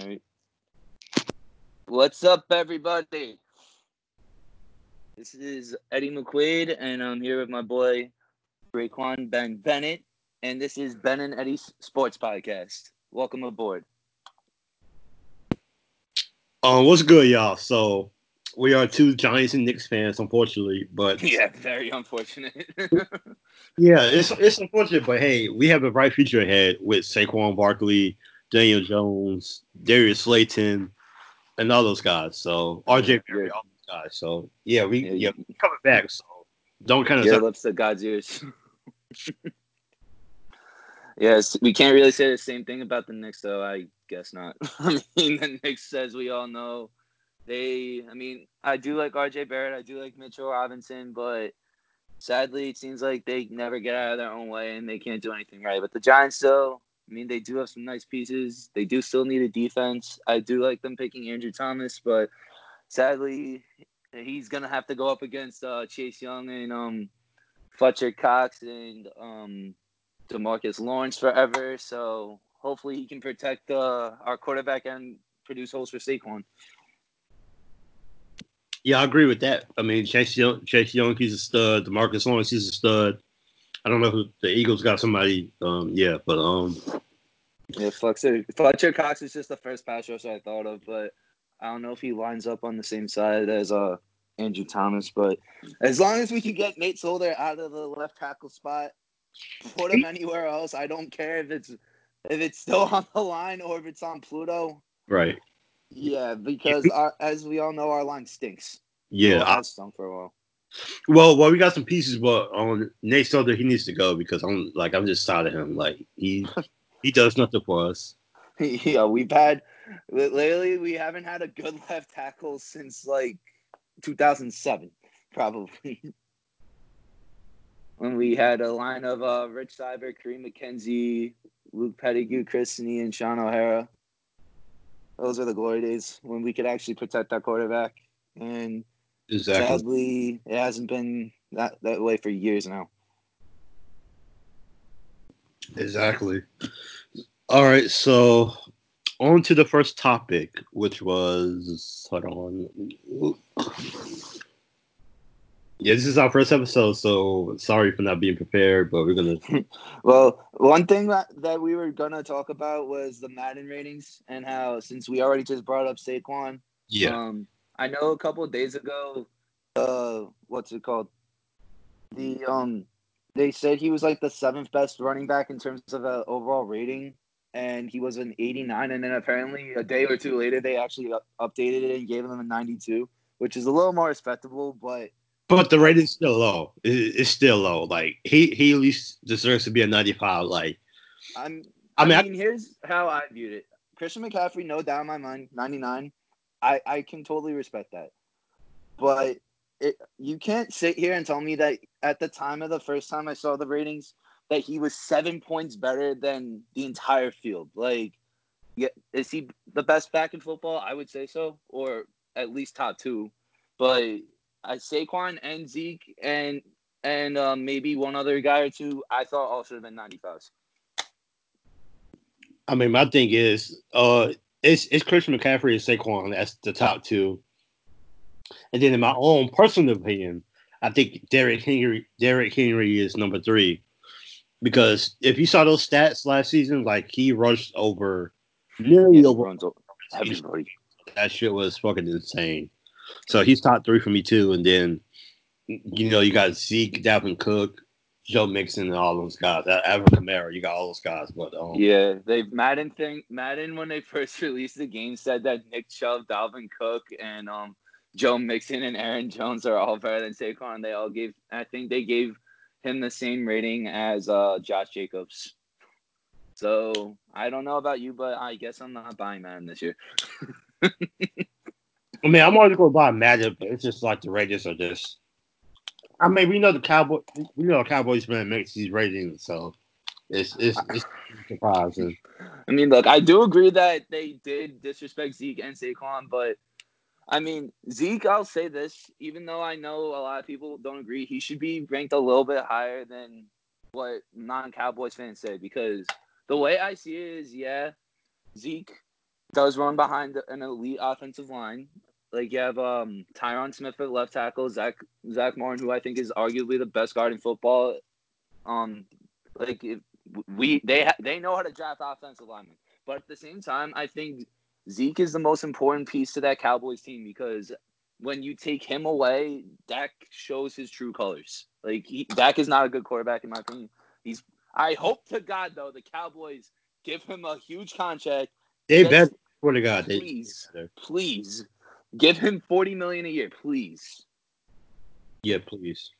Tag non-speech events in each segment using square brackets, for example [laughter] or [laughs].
All right. What's up, everybody? This is Eddie McQuaid, and I'm here with my boy Raekwon Ben Bennett, and this is Ben and Eddie's Sports Podcast. Welcome aboard. Um, what's good, y'all? So we are two Giants and Knicks fans, unfortunately, but [laughs] Yeah, very unfortunate. [laughs] yeah, it's it's unfortunate, but hey, we have a bright future ahead with Saquon Barkley, Daniel Jones, Darius Slayton, and all those guys. So RJ Yeah. all those guys. So yeah, we Yeah, yeah, coming back. So don't kind Your of lips to God's ears. [laughs] yes, we can't really say the same thing about the Knicks, though. I guess not. [laughs] I mean, the Knicks, as we all know, they. I mean, I do like R.J. Barrett. I do like Mitchell Robinson, but sadly, it seems like they never get out of their own way and they can't do anything right. But the Giants, though, I mean, they do have some nice pieces. They do still need a defense. I do like them picking Andrew Thomas, but sadly, he's gonna have to go up against uh, Chase Young and um, Fletcher Cox and um, Demarcus Lawrence forever. So hopefully he can protect uh, our quarterback and produce holes for Saquon. yeah, I agree with that. I mean, Chase Young, Chase Young, he's a stud. Demarcus Lawrence, he's a stud. I don't know who the Eagles got somebody. Um, yeah, but um, Yeah, Fletcher, Fletcher Cox is just the first pass rusher I thought of, but I don't know if he lines up on the same side as uh, Andrew Thomas. But as long as we can get Nate Solder out of the left tackle spot, put him anywhere else. I don't care if it's if it's still [laughs] on the line or if it's on Pluto. right. Yeah, because our, as we all know, our line stinks. Yeah, Well, I- stunk for a while. Well, well, we got some pieces, but on Nate Solder, he needs to go because I'm like I'm just tired of him. Like he he does nothing for us. [laughs] yeah, we've had lately. We haven't had a good [laughs] left tackle since like 2007, probably. [laughs] when we had a line of uh, Rich Seubert, Kareem McKenzie, Luke Petitgout, Chris and Shaun O'Hara. Those are the glory days when we could actually protect our quarterback. And Exactly. sadly, it hasn't been that, that way for years now. Exactly. All right, so on to the first topic, which was hold on. Yeah, this is our first episode, so sorry for not being prepared, but we're gonna [laughs] Well, one thing that, that we were gonna talk about was the Madden ratings and how since we already just brought up Saquon, yeah. um, I know a couple of days ago, uh, what's it called? The um, they said he was like the seventh best running back in terms of uh, overall rating, and he was an 89. And then apparently a day or two later, they actually up- updated it and gave him a 92, which is a little more respectable. But But the rating's still low. It's still low. Like he he at least deserves to be a 95. Like I'm. I I mean, I- mean, here's how I viewed it. Christian McCaffrey, no doubt in my mind, 99. I I can totally respect that, but it you can't sit here and tell me that at the time of the first time I saw the ratings that he was seven points better than the entire field. Like, yeah, is he the best back in football? I would say so, or at least top two. But I Saquon and Zeke and and um, maybe one other guy or two, I thought all should have been 95s. I mean, my thing is, uh, it's it's Christian McCaffrey and Saquon. That's the top two. And then, in my own personal opinion, I think Derrick Henry, Derrick Henry is number three, because if you saw those stats last season, like he rushed over nearly Yeah, over runs over everybody. that shit was fucking insane. So he's top three for me too. And then, you know, you got Zeke, Dalvin Cook, Joe Mixon, and all those guys. Uh, Alvin Kamara, you got all those guys. But um, Yeah, they Madden thing. Madden when they [laughs] first released the game said that Nick Chubb, Dalvin Cook, and um Joe Mixon and Aaron Jones are all better than Saquon. They all gave. I think they gave him the same rating as uh Josh Jacobs. So I don't know about you, but I guess I'm not buying Madden this year. [laughs] I mean, I'm always going to buy Madden, but it's just like the ratings are just. I mean, we know the Cowboy, we know Cowboys man makes these ratings, so it's it's it's surprising. I mean, look, I do agree that they did disrespect Zeke and Saquon, but I mean, Zeke, I'll say this, even though I know a lot of people don't agree, he should be ranked a little bit higher than what non Cowboys fans say because the way I see it is, yeah, Zeke does run behind an elite offensive line. Like you have um, Tyron Smith at left tackle, Zach Zach Martin, who I think is arguably the best guard in football. Um, like we they ha- they know how to draft offensive linemen, but at the same time, I think Zeke is the most important piece to that Cowboys team because when you take him away, Dak shows his true colors. Like he, Dak is not a good quarterback in my opinion. He's. I hope to God though the Cowboys give him a huge contract. They bet for the God. Please, they please Give him forty million a year, please. Yeah, please.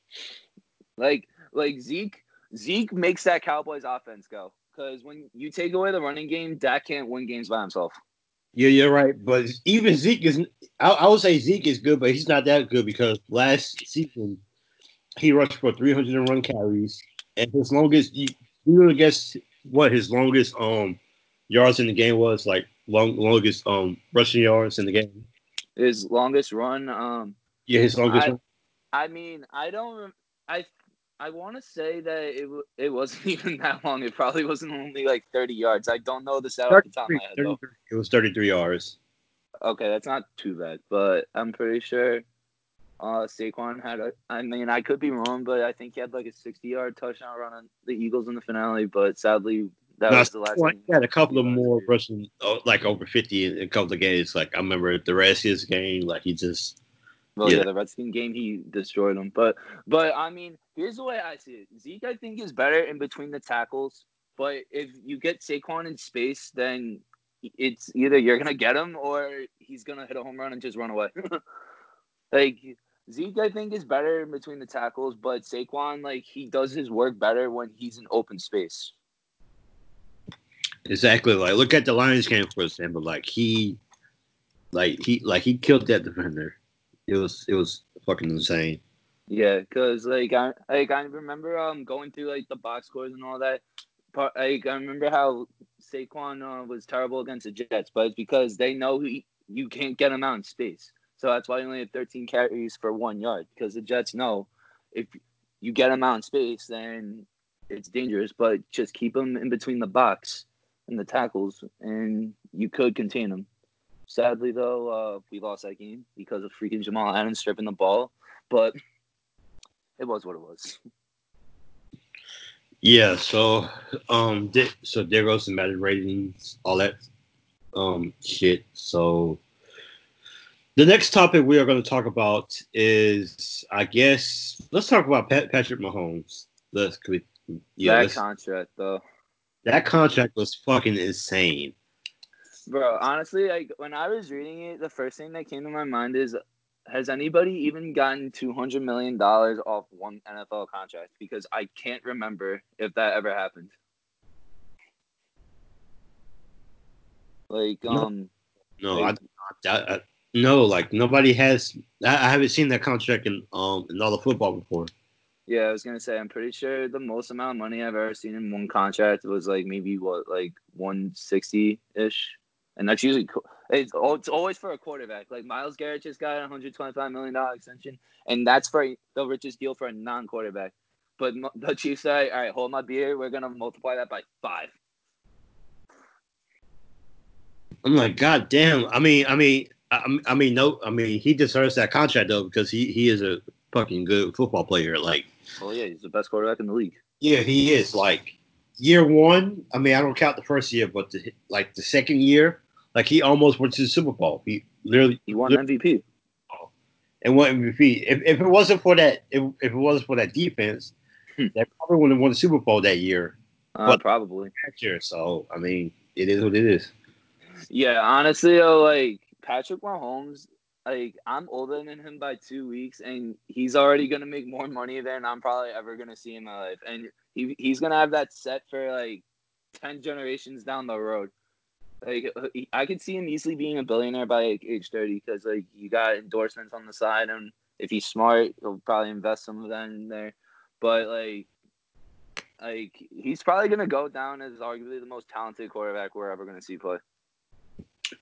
Like like Zeke Zeke makes that Cowboys offense go. Because when you take away the running game, Dak can't win games by himself. Yeah, you're right. But even Zeke is I, I would say Zeke is good, but he's not that good because last season he rushed for three hundred and 301 carries, and his longest you, you want to guess what his longest um yards in the game was like long longest um rushing yards in the game his longest run. Um, yeah, his longest I, run. I mean, I don't. I I want to say that it it wasn't [laughs] even that long. It probably wasn't only like thirty yards. I don't know this off the top of my head though. It was thirty three yards. Okay, that's not too bad, but I'm pretty sure uh, Saquon had a. I mean, I could be wrong, but I think he had like a 60 yard touchdown run on the Eagles in the finale. But sadly, that no, was the last. One, he had a couple of more rushing, oh, like over 50 in a couple of games. Like I remember the Redskins game, like he just. Well, yeah. yeah, the Redskins game, he destroyed them. But, but I mean, here's the way I see it. Zeke, I think, is better in between the tackles. But if you get Saquon in space, then it's either you're gonna get him or he's gonna hit a home run and just run away. [laughs] like Zeke, I think, is better in between the tackles, but Saquon, like, he does his work better when he's in open space. Exactly. Like, look at the Lions game for example. Like he, like he, like he killed that defender. It was it was fucking insane. Yeah, cause like I like I remember um going through like the box scores and all that. Part like I remember how Saquon uh, was terrible against the Jets, but it's because they know he, you can't get him out in space. So that's why he only had 13 carries for one yard because the Jets know if you get him out in space, then it's dangerous. But just keep him in between the box and the tackles, and you could contain him. Sadly, though, uh, we lost that game because of freaking Jamal Adams stripping the ball, but it was what it was. Yeah, so um, so there goes the Madden ratings, all that um shit. So the next topic we are going to talk about is, I guess, let's talk about Pat, Patrick Mahomes. Let's, yeah, that contract though. That contract was fucking insane. Bro, honestly, like when I was reading it, the first thing that came to my mind is has anybody even gotten two hundred million dollars off one NFL contract? Because I can't remember if that ever happened. Like, um, no, like, I, I, I, no, like nobody has. I, I haven't seen that contract in um in all the football before. Yeah, I was gonna say I'm pretty sure the most amount of money I've ever seen in one contract was like maybe what like 160 ish, and that's usually it's it's always for a quarterback. Like Myles Garrett just got a 125 million dollar extension, and that's for the richest deal for a non-quarterback. But the Chiefs say, "All right, hold my beer. We're gonna multiply that by five. I'm like, God damn. I mean, I mean, I, I mean, no, I mean, he deserves that contract though because he he is a fucking good football player. Like, oh yeah, he's the best quarterback in the league. Yeah, he is. Like year one, I mean, I don't count the first year, but the, like the second year, like he almost went to the Super Bowl. He literally he won literally, MVP. And won MVP. If, if it wasn't for that, if, if it wasn't for that defense, hmm. they probably wouldn't have won the Super Bowl that year. Uh, but probably next year. So I mean, it is what it is. Yeah, honestly, though, like Patrick Mahomes like I'm older than him by two weeks, and he's already gonna make more money than I'm probably ever gonna see in my life, and he he's gonna have that set for like ten generations down the road. Like uh, I could see him easily being a billionaire by like age thirty, because like you got endorsements on the side, and if he's smart, he'll probably invest some of that in there. But like, like he's probably gonna go down as arguably the most talented quarterback we're ever gonna see play.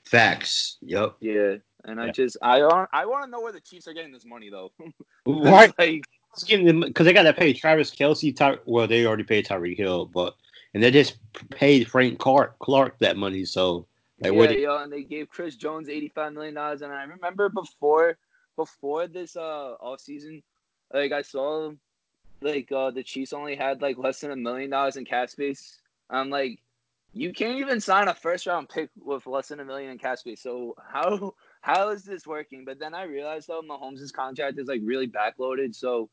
Facts. Yep. Yeah. And I just I want I want to know where the Chiefs are getting this money though. [laughs] Why? like, because they got to pay Travis Kelce. Ty, well, they already paid Tyreek Hill, but and they just paid Frank Clark Clark that money. So Like, yeah, yo, and they gave Chris Jones eighty-five million dollars, and I remember before before this uh off season, like I saw like uh the Chiefs only had like less than a million dollars in cap space. I'm like, you can't even sign a first round pick with less than a million in cap space. So how how is this working? But then I realized though Mahomes' contract is like really backloaded, so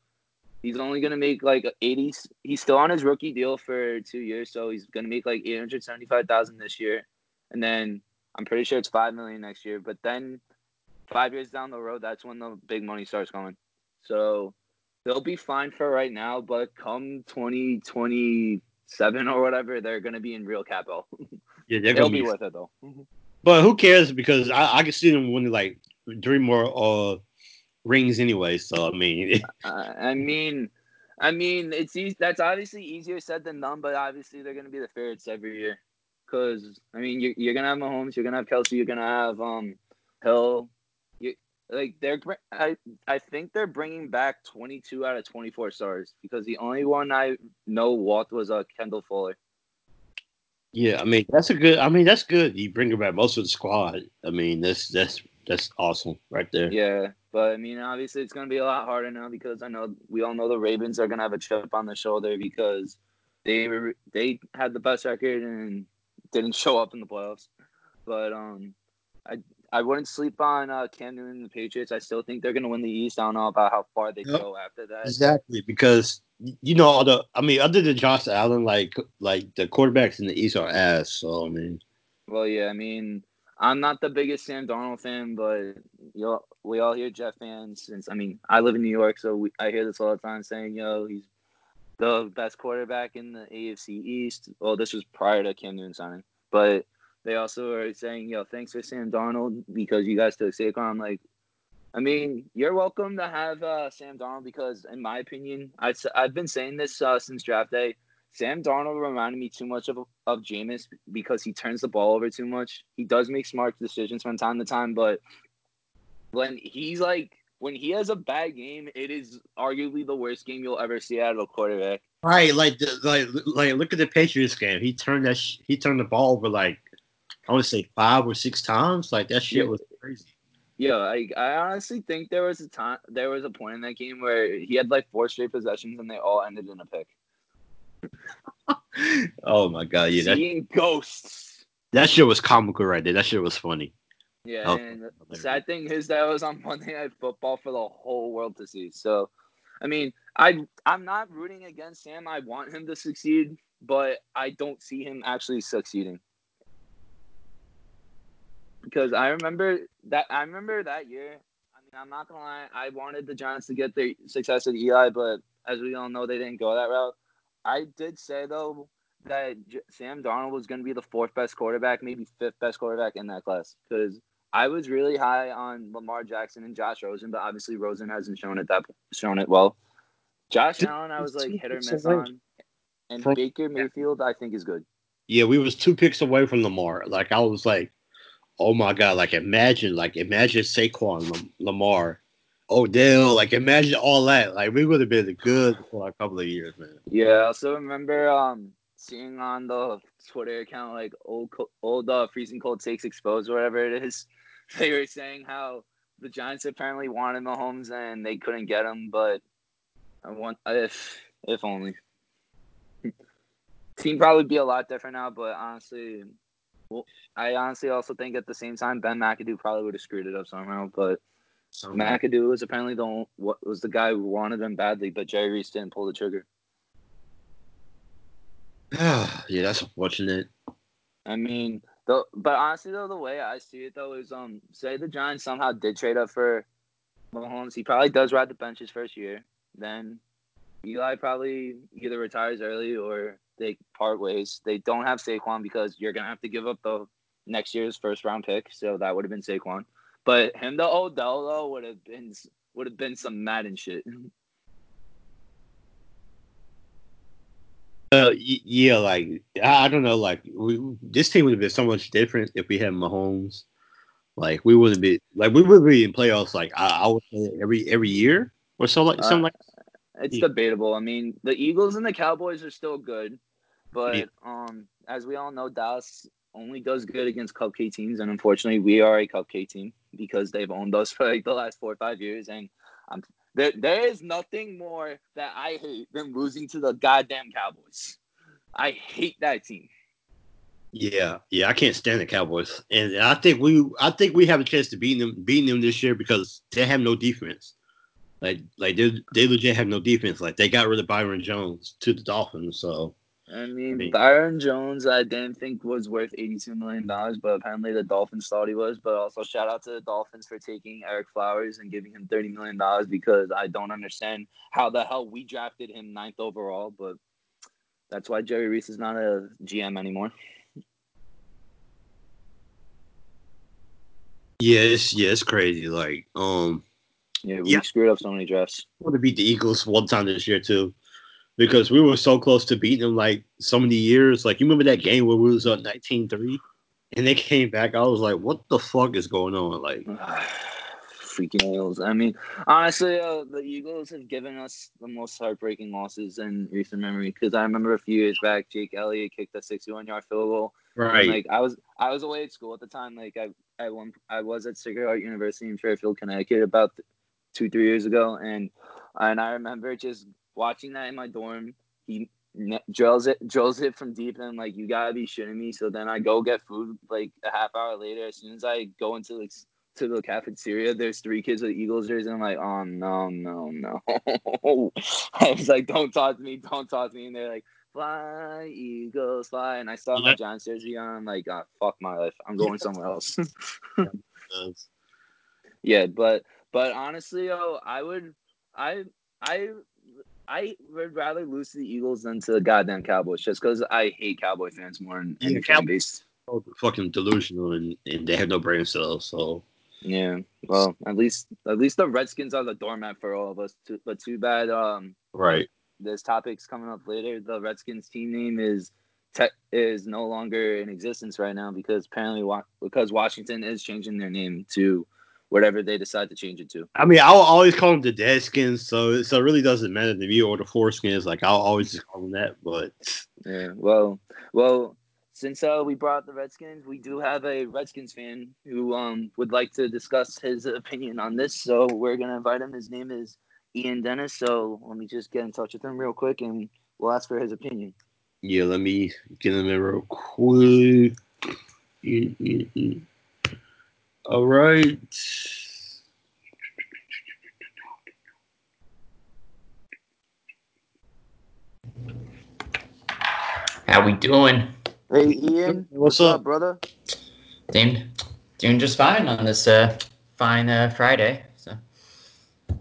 he's only gonna make like eighty. He's still on his rookie deal for two years, so he's gonna make like eight hundred seventy five thousand this year, and then I'm pretty sure it's five million next year. But then five years down the road, that's when the big money starts coming. So they'll be fine for right now, but come 2027 or whatever, they're going to be in real capital. Yeah, they're they'll [laughs] gonna be be. worth it though. But who cares? Because I, I can see them winning like three more uh rings anyway. So I mean, [laughs] Uh, I mean, I mean, it's easy. That's obviously easier said than done, but obviously they're going to be the favorites every year. Because I mean, you're, you're gonna have Mahomes, you're gonna have Kelce, you're gonna have um Hill. Like they're I I think they're bringing back 22 out of 24 stars because the only one I know walked was uh Kendall Fuller. yeah, I mean that's a good. I mean that's good. You bring back most of the squad. I mean that's that's that's awesome right there. Yeah, but I mean, obviously it's gonna be a lot harder now because I know we all know the Ravens are gonna have a chip on their shoulder because they were they had the best record and didn't show up in the playoffs. But um, I I wouldn't sleep on uh, Cam Newton and the Patriots. I still think they're gonna win the East. I don't know about how far they Yep. go after that. Exactly, because you know all the. I mean, other than Josh Allen, like like the quarterbacks in the East are ass. So I mean, Well, yeah, I mean, I'm not the biggest Sam Darnold fan, but you we all hear Jets fans. Since I mean, I live in New York, so we, I hear this all the time saying, "Yo, he's the best quarterback in the AFC East." Well, this was prior to Cam Newton signing, but they also are saying, "Yo, thanks for Sam Darnold because you guys took Saquon." I'm like, I mean, you're welcome to have uh, Sam Darnold because, in my opinion, I, I've been saying this uh, since draft day. Sam Darnold reminded me too much of of Jameis because he turns the ball over too much. He does make smart decisions from time to time, but when he's like when he has a bad game, it is arguably the worst game you'll ever see out of a quarterback. right? Like like like look at the Patriots game. He turned that sh- he turned the ball over like I want to say five or six times. Like that shit Yeah. was crazy. Yeah, I I honestly think there was a time there was a point in that game where he had like four straight possessions and they all ended in a pick. [laughs] Oh my god, yeah, that Seeing ghosts. that shit was comical right there. That shit was funny. Yeah, Oh, and the sad thing is that was on [laughs] Monday Night Football for the whole world to see. So, I mean, I I'm not rooting against Sam. I want him to succeed, but I don't see him actually succeeding. Because I remember that I remember that year. I mean, I'm not gonna lie. I wanted the Giants to get their success at Eli, but as we all know, they didn't go that route. I did say though that J- Sam Darnold was going to be the fourth best quarterback, maybe fifth best quarterback in that class. Because I was really high on Lamar Jackson and Josh Rosen, but obviously Rosen hasn't shown it that shown it well. Josh Dude, Allen, I was like hit or miss on, and from- Baker Mayfield, I think is good. Yeah, we was two picks away from Lamar. Like I was like, oh my god, like imagine, like imagine Saquon, Lam- Lamar, Odell, like imagine all that. Like we would have been good for a couple of years, man. Yeah, I also remember um seeing on the Twitter account like old old uh, freezing cold takes exposed whatever it is. [laughs] They were saying how the Giants apparently wanted Mahomes and they couldn't get him, but I want if if only. [laughs] Team probably be a lot different now, but honestly, well, I honestly also think at the same time Ben McAdoo probably would have screwed it up somehow. But So, McAdoo was apparently the what was the guy who wanted him badly, but Jerry Reese didn't pull the trigger. [sighs] yeah, that's unfortunate. I mean, the but honestly though, the way I see it though is um, say the Giants somehow did trade up for Mahomes, he probably does ride the bench his first year. Then Eli probably either retires early or they part ways. They don't have Saquon because you're gonna have to give up the next year's first round pick, so that would have been Saquon. But him to Odell though would have been would have been some Madden shit. Uh, yeah, like I, don't know, like we this team would have been so much different if we had Mahomes. Like we wouldn't be like we would be in playoffs like I, I would say every every year or so like something like It's Yeah. debatable. I mean, the Eagles and the Cowboys are still good, but Yeah. um, as we all know, Dallas only does good against cupcake teams, and unfortunately, we are a cupcake team because they've owned us [laughs] for like the last four or five years. And I'm there. There is nothing more that I hate than losing to the goddamn Cowboys. I hate that team. Yeah, yeah, I can't stand the Cowboys, and I think we, I think we have a chance to beat them, beating them this year because they have no defense. Like, like they, they legit have no defense. Like they got rid of Byron Jones to the Dolphins, so. I mean, I mean Byron Jones, I didn't think was worth eighty-two million dollars, but apparently the Dolphins thought he was. But also, shout out to the Dolphins for taking Ereck Flowers and giving him thirty million dollars because I don't understand how the hell we drafted him ninth overall. But that's why Jerry Reese is not a GM anymore. Yeah, it's yeah, it's crazy. Like, um, yeah, we yeah. screwed up so many drafts. I want to beat the Eagles one time this year too, because we were so close to beating them like so many years. Like, you remember that game where we was up 19-3? and they came back. I was like, what the fuck is going on? Like, [sighs] freaking Eagles. I mean, honestly, uh, the Eagles have given us the most heartbreaking losses in recent memory. Because I remember a few years back, Jake Elliott kicked a 61-yard field goal. Right. And, like I was, I was away at school at the time. Like I, I one, I was at Sacred Heart University in Fairfield, Connecticut, about two, three years ago, and and I remember just watching that in my dorm. He drills it, drills it from deep, and I'm like, "You gotta be shitting me!" So then I go get food. Like a half hour later, as soon as I go into like to the cafeteria, there's three kids with Eagles jerseys. And I'm like, oh no, no, no. [laughs] I was like, don't talk to me, don't talk to me. And they're like, fly, Eagles, fly. And I saw my Giants jersey on. I'm like, oh, fuck my life. I'm going somewhere [laughs] else. yeah, but but honestly, yo, I would, I, I, I would rather lose to the Eagles than to the goddamn Cowboys, just because I hate Cowboy fans more than yeah, any fan base. Fucking delusional, and, and they have no brain cells, so yeah, well, at least at least the Redskins are the doormat for all of us. Too, but too bad. Um, right. This topic's coming up later. The Redskins team name is te- is no longer in existence right now because apparently wa- because Washington is changing their name to whatever they decide to change it to. I mean, I'll always call them the Deadskins, so so it really doesn't matter to me or the Foreskins. Like I'll always just call them that. But yeah, well, well, since uh, we brought the Redskins, we do have a Redskins fan who um, would like to discuss his opinion on this. So we're gonna invite him. His name is Ian Dennis. So let me just get in touch with him real quick, and we'll ask for his opinion. Yeah, let me get him in real quick. All right. How we doing? Hey Ian, what's, what's up? up? brother? Doing, doing just fine on this uh, fine uh, Friday. So.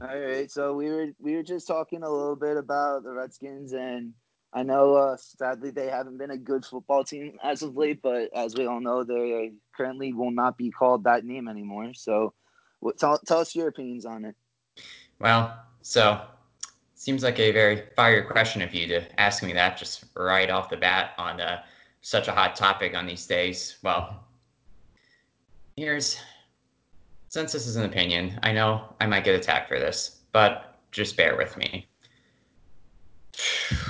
All right, so we were we were just talking a little bit about the Redskins, and I know uh, sadly they haven't been a good football team as of late, but as we all know, they currently will not be called that name anymore. So, what, tell tell us your opinions on it. Well, so seems like a very fire question of you to ask me that just right off the bat on uh, such a hot topic on these days. Well, here's since this is an opinion, I know I might get attacked for this, but just bear with me. [sighs] [sighs] [sighs]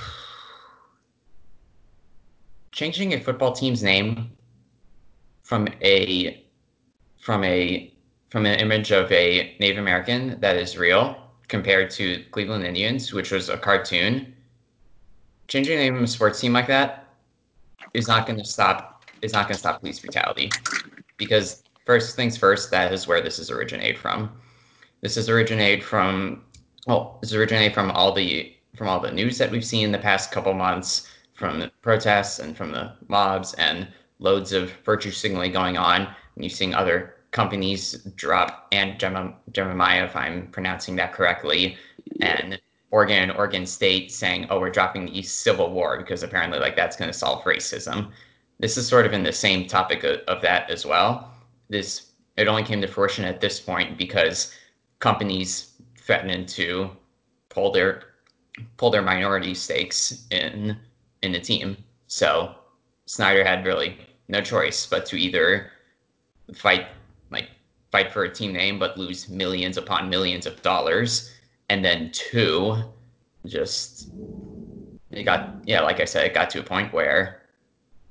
Changing a football team's name from a from a from an image of a Native American that is real compared to Cleveland Indians, which was a cartoon. Changing the name of a sports team like that is not going to stop is not going to stop police brutality because first things first that is where this is originated from this is originated from well this originated from all the from all the news that we've seen in the past couple months from the protests and from the mobs and loads of virtue signaling going on and you're seeing other companies drop and Jeremiah, if I'm pronouncing that correctly, and Oregon and Oregon State saying, "Oh, we're dropping the Civil War because apparently, like that's going to solve racism." This is sort of in the same topic of, of that as well. This it only came to fruition at this point because companies threatened to pull their pull their minority stakes in in the team. So Snyder had really no choice but to either fight like fight for a team name but lose millions upon millions of dollars and then two, just it got yeah, like I said, it got to a point where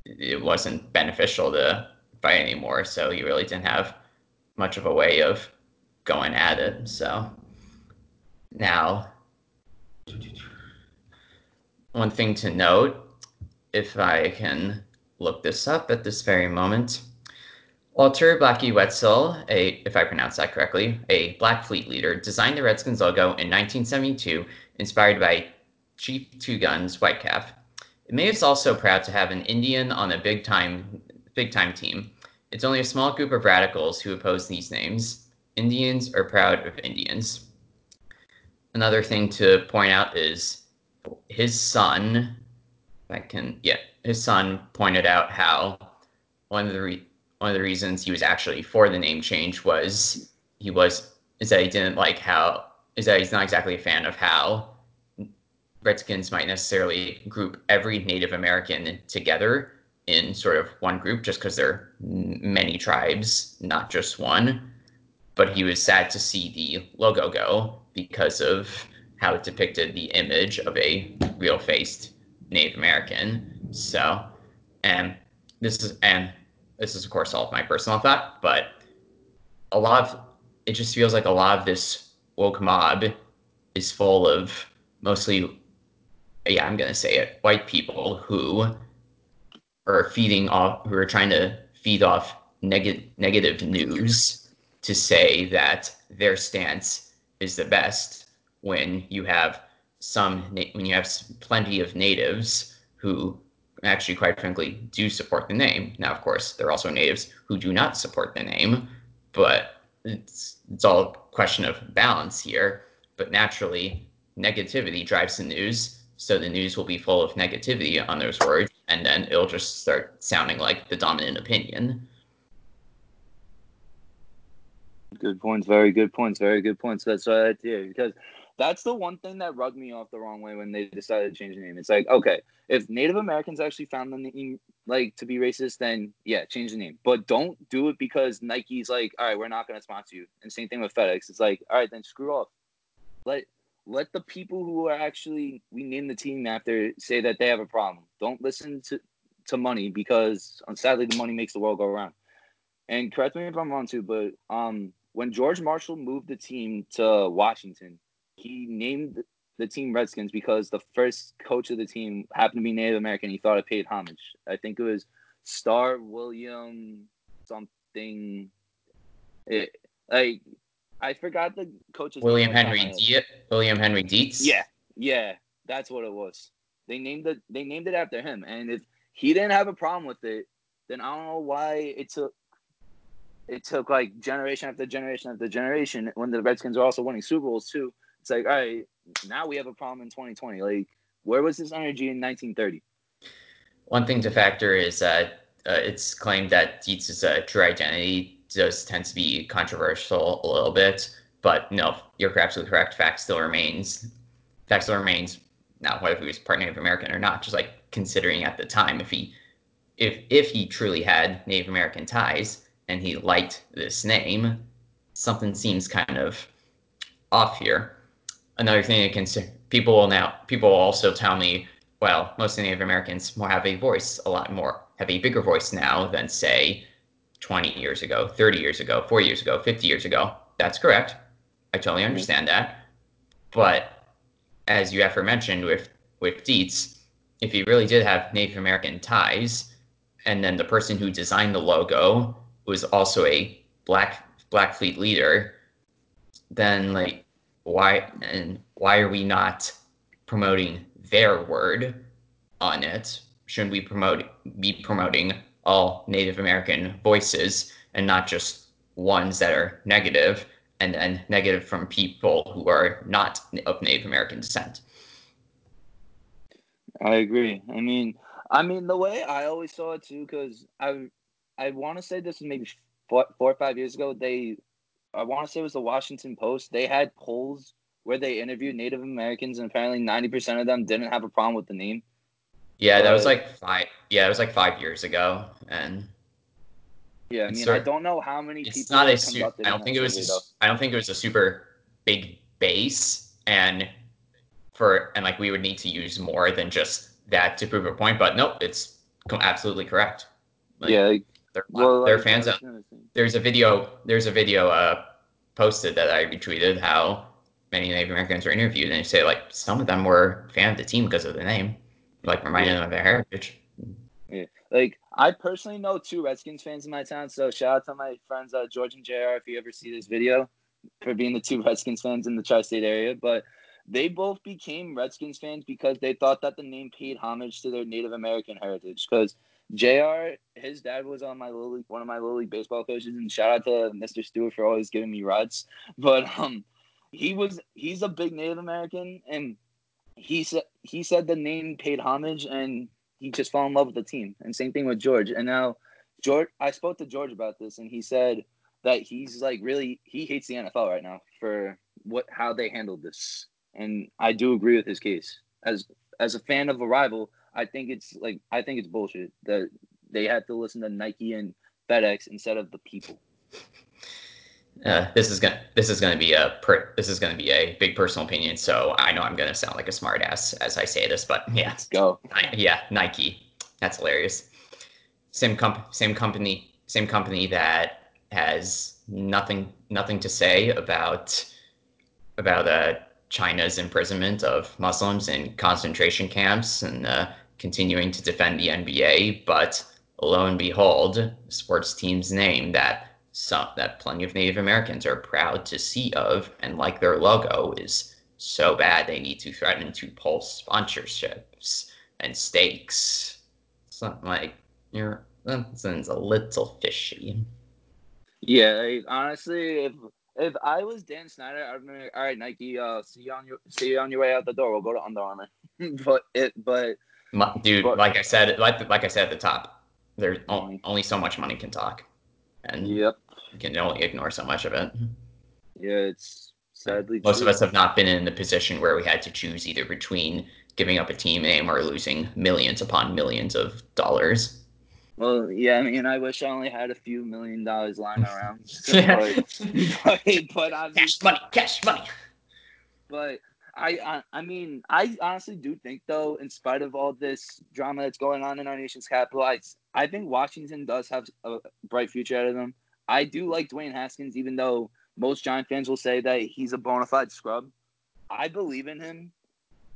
it wasn't beneficial to fight anymore. So he really didn't have much of a way of going at it. So now, one thing to note, if I can look this up at this very moment. Walter Blackie Wetzel, a, if I pronounce that correctly, a Blackfeet leader, designed the Redskins logo in 1972, inspired by Chief Two Guns Whitecalf. May is also proud to have an Indian on a big time big time team. It's only a small group of radicals who oppose these names. Indians are proud of Indians. Another thing to point out is his son. I can yeah, his son pointed out how one of the re- one of the reasons he was actually for the name change was he was is that he didn't like how is that he's not exactly a fan of how Redskins might necessarily group every Native American together in sort of one group just because there are many tribes, not just one. But he was sad to see the logo go because of how it depicted the image of a real faced Native American. So, and this is, and this is of course all of my personal thought, but a lot of it just feels like a lot of this woke mob is full of mostly yeah, I'm gonna say it, white people who are feeding off, who are trying to feed off negative negative news to say that their stance is the best when you have some when you have plenty of natives who actually quite frankly do support the name now of course there are also natives who do not support the name but it's it's all a question of balance here but naturally negativity drives the news so the news will be full of negativity on those words, and then it'll just start sounding like the dominant opinion. Good points. Very good points. Very good points. That's I idea because that's the one thing that rubbed me off the wrong way when they decided to change the name. It's like, okay, if Native Americans actually found the name like to be racist, then yeah, change the name. But don't do it because Nike's like, all right, we're not going to sponsor you. And same thing with FedEx. It's like, all right, then screw off. Let let the people who are actually we name the team after say that they have a problem. Don't listen to to money because um, sadly the money makes the world go around. And correct me if I'm wrong too, but um, when George Marshall moved the team to Washington, he named the team Redskins because the first coach of the team happened to be Native American. He thought it paid homage. I think it was Star William something. It, like I forgot the coach's William Henry Dietz. William Henry Dietz. Yeah, yeah, that's what it was. They named it. They named it after him. And if he didn't have a problem with it, then I don't know why it took. It took like generation after generation after generation when the Redskins are also winning Super Bowls too. It's like, all right, now we have a problem in 2020. Like, where was this energy in 1930? One thing to factor is that uh, it's claimed that Dietz's uh, true identity does tend to be controversial a little bit. But no, you're absolutely correct. Fact still remains. Fact still remains. Now, whether he was part Native American or not, just like considering at the time, if he, if if he truly had Native American ties and he liked this name, something seems kind of off here. Another thing to consider, people will now people will also tell me, well, most Native Americans more have a voice, a lot more have a bigger voice now than say 20 years ago, 30 years ago, 40 years ago, 50 years ago. That's correct. I totally mm-hmm. understand that. But as you aforementioned with with Dietz, if he really did have Native American ties, and then the person who designed the logo was also a black Blackfeet leader, then like why and why are we not promoting their word on it? Shouldn't we promote be promoting all Native American voices and not just ones that are negative and then negative from people who are not of Native American descent. I agree. I mean, I mean the way I always saw it too, because I, I want to say this was maybe four, four or five years ago. They, I want to say it was the Washington Post. They had polls where they interviewed Native Americans, and apparently ninety percent of them didn't have a problem with the name. Yeah, that was like five. Yeah, it was like five years ago, and yeah, I mean, I don't know how many it's people. It's not a. I don't think it was. A, I don't think it was a super big base, and for and like we would need to use more than just that to prove a point. But nope, it's absolutely correct. Like, yeah, like, they're, well, they're fans. There's a video. There's a video uh, posted that I retweeted how many Native Americans were interviewed, and they say like some of them were fan of the team because of the name, like reminding yeah. them of their heritage. Yeah, like I personally know two Redskins fans in my town, so shout out to my friends uh, George and Jr. If you ever see this video, for being the two [laughs] Redskins fans in the tri-state area, but they both became Redskins fans because they thought that the name paid homage to their Native American heritage. Because Jr. His dad was on my little league, one of my little league baseball coaches, and shout out to Mr. Stewart for always giving me rides. But um, he was he's a big Native American, and he said he said the name paid homage, and he just fell in love with the team. And same thing with George. And now George, I spoke to George about this, and he said that he's like really he hates the NFL right now for what how they handled this. And I do agree with his case. As as a fan of a rival, I think it's like I think it's bullshit that they had to listen to Nike and FedEx instead of the people. Uh, this is gonna this is gonna be a per, this is gonna be a big personal opinion. So I know I'm gonna sound like a smartass as I say this, but yeah, let's [laughs] go. I, yeah, Nike. That's hilarious. Same comp same company same company that has nothing nothing to say about about uh, China's imprisonment of Muslims in concentration camps and uh, continuing to defend the NBA, but lo and behold, sports team's name that some that plenty of Native Americans are proud to see of and like their logo is so bad they need to threaten to pull sponsorships and stakes. Something like you're that sounds a little fishy. Yeah, honestly, if if I was Dan Snyder, I'd be like, all right, Nike, uh, see you on your see you on your way out the door. We'll go to Under Armour. [laughs] but it, but dude, but, like I said, like like I said at the top, there's only, mm-hmm. only so much money can talk, and yep, you can only ignore so much of it. Yeah, it's sadly most true. of us have not been in the position where we had to choose either between giving up a team name or losing millions upon millions of dollars. Well, yeah, I mean, I wish I only had a few million dollars lying around. [laughs] [laughs] but, but, but cash money, cash money. But I, I, I mean, I honestly do think though, in spite of all this drama that's going on in our nation's capital, I, I think Washington does have a bright future out of them. I do like Dwayne Haskins, even though most Giant fans will say that he's a bona fide scrub. I believe in him,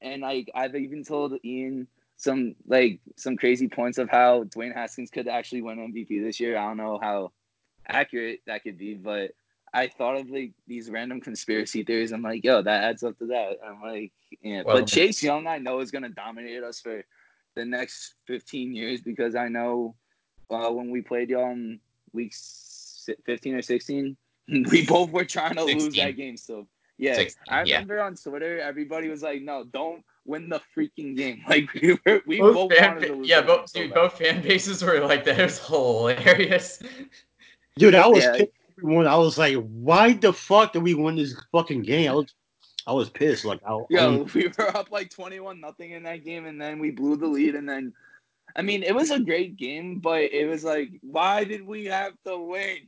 and I I've even told Ian some like some crazy points of how Dwayne Haskins could actually win MVP this year. I don't know how accurate that could be, but I thought of like these random conspiracy theories. I'm like, yo, that adds up to that. I'm like, yeah. Well, but Chase Young, I know is gonna dominate us for the next 15 years because I know uh, when we played y'all in weeks 15 or 16. [laughs] We both were trying to 16. lose that game. So yeah, 16, I remember yeah. on Twitter, everybody was like, "No, don't win the freaking game." [laughs] Like we were, we both, both wanted to lose. Yeah, both so dude, both fan bases were like that. [laughs] It was hilarious. Dude, I was yeah. Everyone. I was like, "Why the fuck did we win this fucking game?" I was, I was pissed. Like, I, yo, we were up like twenty-one nothing in that game, and then we blew the lead, and then. I mean, it was a great game, but it was like, why did we have to win?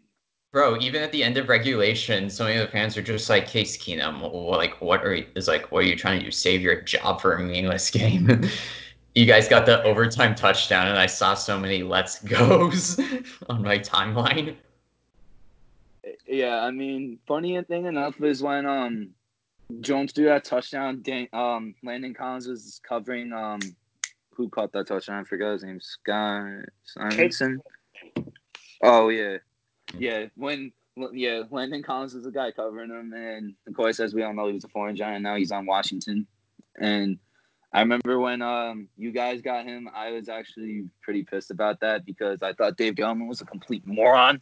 Bro, even at the end of regulation, so many of the fans are just like, Case Keenum, like, what are you, is like, what are you trying to do? Save your job for a meaningless game? [laughs] you guys got the overtime touchdown, and I saw so many let's goes [laughs] on my timeline. Yeah, I mean, funny thing enough is when um Jones threw that touchdown, Dan, um Landon Collins was covering um who caught that touchdown? I forgot his name. Scott Simonson. Oh yeah. Yeah, when yeah, Landon Collins is the guy covering him, and of course, as we all know, he was a foreign giant. Now he's on Washington, and I remember when um you guys got him, I was actually pretty pissed about that because I thought Dave Gettleman was a complete moron.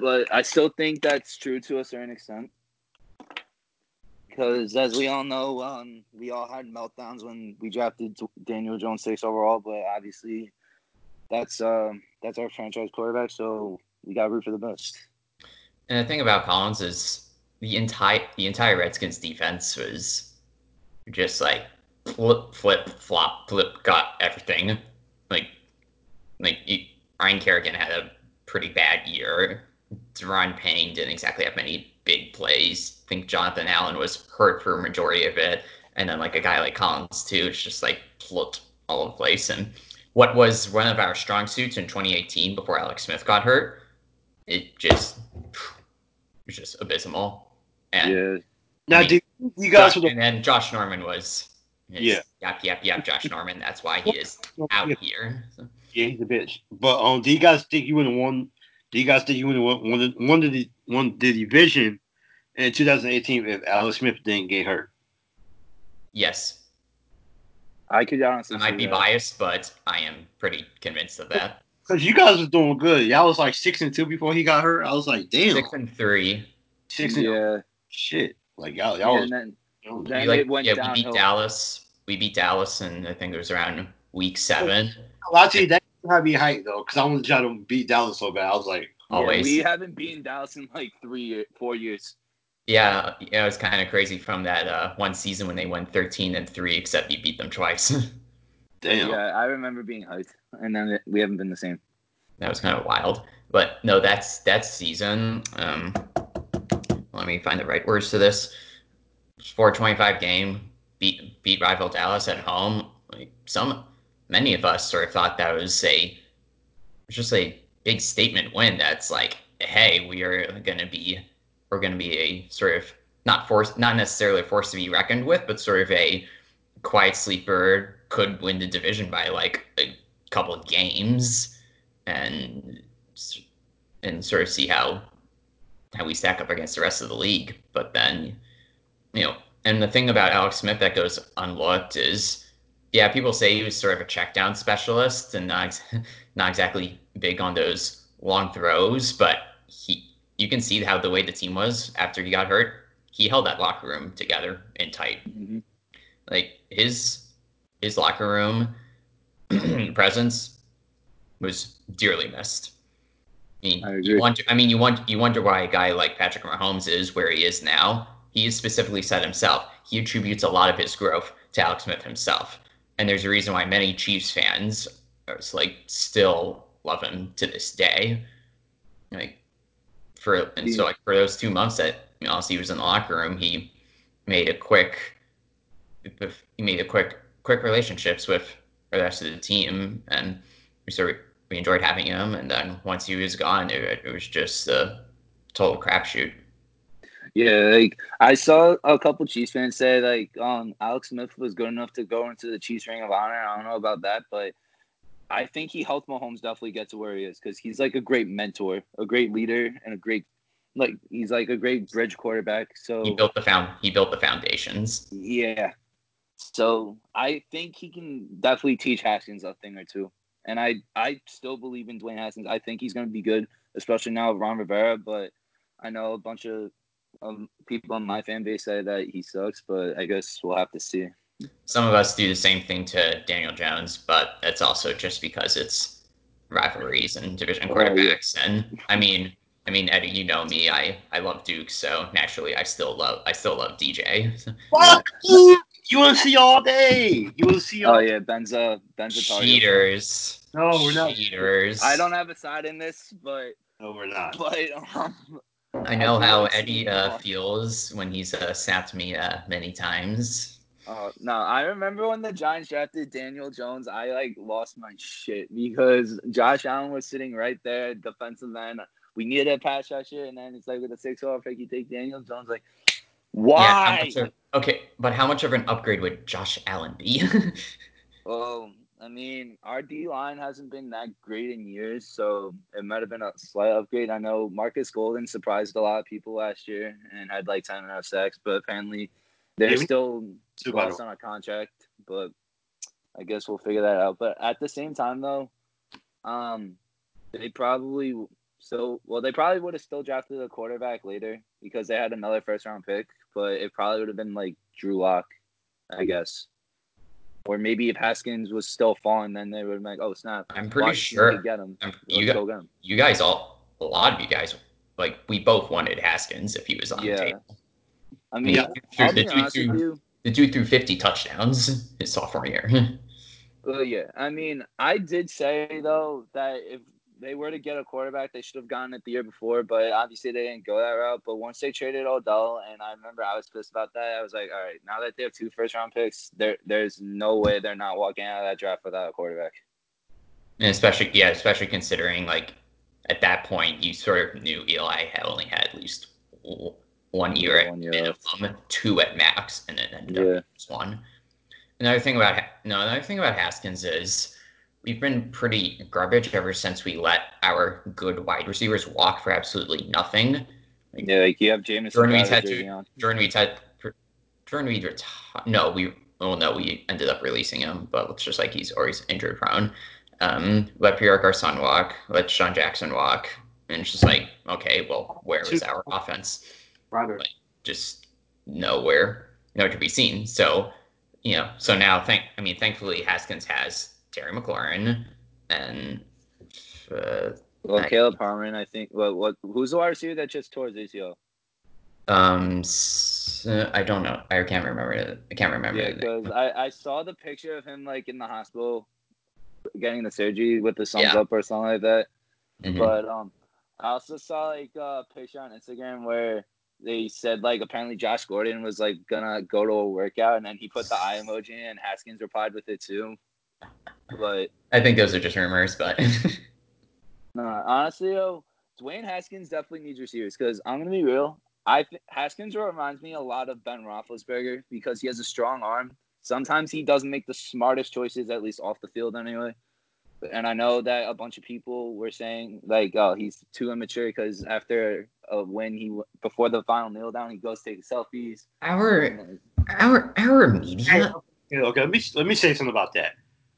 But I still think that's true to a certain extent. Because as we all know, um, we all had meltdowns when we drafted Daniel Jones six overall, but obviously that's um that's our franchise quarterback. So we got root for the best. And the thing about Collins is the entire the entire Redskins defense was just like flip, flip, flop, flip, got everything. Like, like Ryan Kerrigan had a pretty bad year. Daron Payne didn't exactly have many big plays. I think Jonathan Allen was hurt for a majority of it, and then like a guy like Collins too. It's just like flip, all over the place. And what was one of our strong suits in 2018 before Alex Smith got hurt, it just it was just abysmal. And Yeah. Now, I mean, do you guys? Josh, and then Josh Norman was his, Yeah. yep yep yep Josh Norman. That's why he is [laughs] out here. So, Yeah, he's a bitch. But um, do you guys think you would have won? Do you guys think you would have won one, one of the one the division in 2018 if Alex Smith didn't get hurt? yes, I could honestly. I might be that. biased, but I am pretty convinced of that. [laughs] Because you guys was doing good. Y'all was like six and two before he got hurt. I was like, damn, Six and three. six and Yeah. shit. Like y'all, y'all and was. then, you know, then We, like, it went yeah, we beat Dallas. We beat Dallas, and I think it was around week seven. I'll tell you that had me hyped though, because I wanted to try to beat Dallas so bad. I was like, always. Yeah, Always. we haven't beaten Dallas in like three, year, four years. Yeah, yeah, it was kind of crazy from that uh, one season when they went 13 and three, except you beat them twice. [laughs] damn. Yeah, I remember being hyped, and then we haven't been the same. that was kind of wild. But no, that's that season. Um, let me find the right words to this. 425 game beat beat rival Dallas at home. Like some, many of us sort of thought that was a just a big statement win. That's like, hey, we are going to be we're going to be a sort of not force, not necessarily a force to be reckoned with, but sort of a quiet sleeper could win the division by like a couple of games and and sort of see how how we stack up against the rest of the league. But then, you know, and the thing about Alex Smith that goes unlooked is, yeah, people say he was sort of a check down specialist and not [laughs] not exactly big on those long throws, but he you can see how the way the team was after he got hurt. He held that locker room together and tight Mhm. like his his locker room [clears throat] presence was dearly missed. I mean, I you wonder, I mean, you wonder, you wonder why a guy like Patrick Mahomes is where he is now. He has specifically said himself he attributes a lot of his growth to Alex Smith himself, and there's a reason why many Chiefs fans uh, are like still love him to this day. Like for and so like for those two months that you know, he was in the locker room, he made a quick he made a quick quick relationships with the rest of the team, and we sort of we enjoyed having him. And then once he was gone, it, it was just a total crapshoot. Yeah, like I saw a couple Chiefs fans say like um Alex Smith was good enough to go into the Chiefs Ring of Honor. I don't know about that, but I think he helped Mahomes definitely get to where he is because he's like a great mentor, a great leader, and a great like he's like a great bridge quarterback. So He built the found he built the foundations. Yeah. So I think he can definitely teach Haskins a thing or two. And I I still believe in Dwayne Haskins. I think he's going to be good, especially now with Ron Rivera. But I know a bunch of um, people on my fan base say that he sucks, but I guess we'll have to see. Some of us do the same thing to Daniel Jones, but that's also just because it's rivalries and division Oh, yeah. quarterbacks. And I mean, I mean, Eddie, you know me. I I love Duke, so naturally, I still love I still love DJ. [laughs] Fuck you! UNC all day. You UNC all Oh yeah, Ben's a Ben's a target. Cheaters. No, we're not. Cheaters. I don't have a side in this, but No, we're not. but um, I know I how Eddie uh, feels when he's uh, snapped me uh, many times. Uh, no, I remember when the Giants drafted Daniel Jones. I like lost my shit because Josh Allen was sitting right there, defensive end. We needed a pass rusher, and then it's like with a six overall pick, you take Daniel Jones. Like, Yeah, why? much of- okay, but how much of an upgrade would Josh Allen be? well, [laughs] I mean, our D line hasn't been that great in years, so it might have been a slight upgrade. I know Markus Golden surprised a lot of people last year and had like 10 and a half sacks, but apparently they're Yeah, still lost on a contract, but I guess we'll figure that out. But at the same time, though, um, they probably so well they probably would have still drafted a quarterback later because they had another first round pick, but it probably would have been like Drew Lock, I guess. Or maybe if Haskins was still falling, then they would have been like, "Oh snap!" I'm pretty sure could get him. Let's you, go get him. you guys all, a lot of you guys, like we both wanted Haskins if he was on Yeah. the table. I mean. I'll the, dude threw, you. the dude threw 50 touchdowns his sophomore year. [laughs] Well, yeah. I mean, I did say though that if they were to get a quarterback, they should have gotten it the year before, but obviously they didn't go that route. But once they traded Odell, and I remember I was pissed about that. I was like, all right, now that they have two first round picks, there there's no way they're not walking out of that draft without a quarterback. And especially, yeah, especially considering like at that point you sort of knew Eli had only had at least one year Yeah, one year minimum, left. two at max, and then ended Yeah. up just one. Another thing about no, another thing about Haskins is we've been pretty garbage ever since we let our good wide receivers walk for absolutely nothing. Yeah, like you have Jamison Jordan Reed's Crowder had to- on. Jordan Reed's had Jordan Reed reti- No, we oh no, we ended up releasing him, but it's just like he's always injured prone. Um, let Pierre Garcon walk, let Sean Jackson walk, and it's just like okay, well, where is our offense? Ryder. Just nowhere, nowhere to be seen. So you know, so now thank I mean, thankfully Haskins has Terry McLaurin and uh, Well, Nice. Kelvin Harmon, I think. What what who's the wide receiver that just tore his ACL? um s- I don't know. I can't remember it. I can't remember Yeah, because I, I saw the picture of him like in the hospital getting the surgery with the thumbs Yeah. up or something like that. Mhm. But um, I also saw like a picture on Instagram where they said like apparently Josh Gordon was like gonna go to a workout and then he put the eye emoji in and Haskins replied with it too. But I think those are just rumors, but [laughs] no, honestly though, Dwayne Haskins definitely needs receivers because I'm gonna be real. I th- Haskins reminds me a lot of Ben Roethlisberger because he has a strong arm. Sometimes he doesn't make the smartest choices, at least off the field anyway. And I know that a bunch of people were saying like, "Oh, he's too immature," because after a win, he before the final kneel down, he goes take selfies. our our our media Yeah, okay, let me let me say something about that.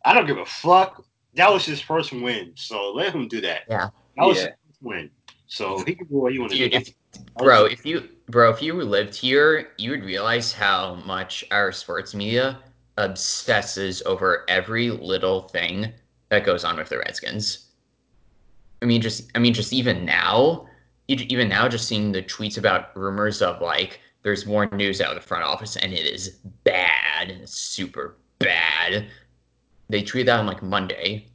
I don't give a fuck. That was his first win, so let him do that. Yeah. that was Yeah. his first win. So he can do what he want to do. if bro, if you bro, if you lived here, you would realize how much our sports media obsesses over every little thing that goes on with the Redskins. I mean, just I mean, just even now, even now, just seeing the tweets about rumors of like there's more news out of the front office, and it is bad, it's super bad. They tweeted that on like Monday.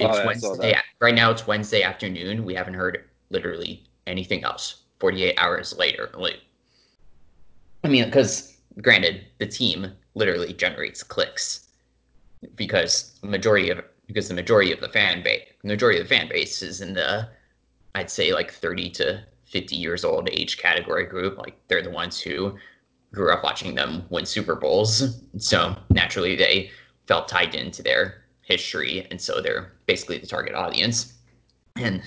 Oh, It's yeah, Wednesday. Right now, it's Wednesday afternoon. We haven't heard literally anything else. 48 hours later. Like, I mean, because granted, the team literally generates clicks because majority of because the majority of the fan base majority of the fan base is in the I'd say like 30 to 50 years old age category group. Like they're the ones who grew up watching them win Super Bowls. So naturally they felt tied into their history and so they're basically the target audience. And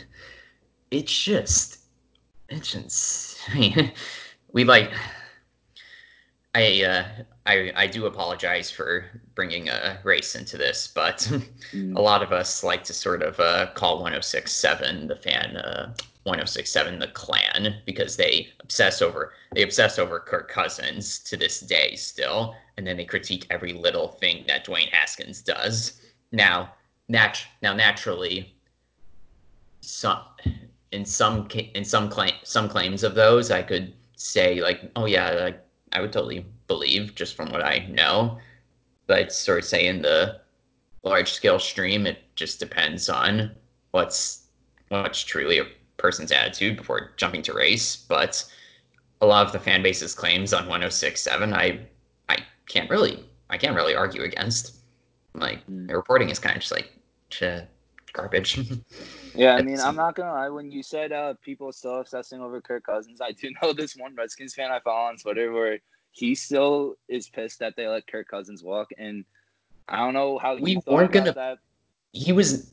it's just it's insane. [laughs] we like I uh I I do apologize for bringing a race into this, but [laughs] Mm. a lot of us like to sort of uh, call 1067 the fan uh, 1067 the clan because they obsess over they obsess over Kirk Cousins to this day still, and then they critique every little thing that Dwayne Haskins does. Now, nat- now naturally, some in some in some claim some claims of those I could say like, oh yeah, like, I would totally believe just from what I know, but sort of say in the large scale stream, it just depends on what's what's truly person's attitude before jumping to race. But a lot of the fan base's claims on 1067, I I can't really I can't really argue against. Like Mm. the reporting is kind of just like garbage. [laughs] Yeah, I mean, I'm not gonna lie. When you said uh, people still obsessing over Kirk Cousins, I do [laughs] know this one Redskins fan I follow on Twitter where he still is pissed that they let Kirk Cousins walk, and I don't know how We you weren't gonna- that. he was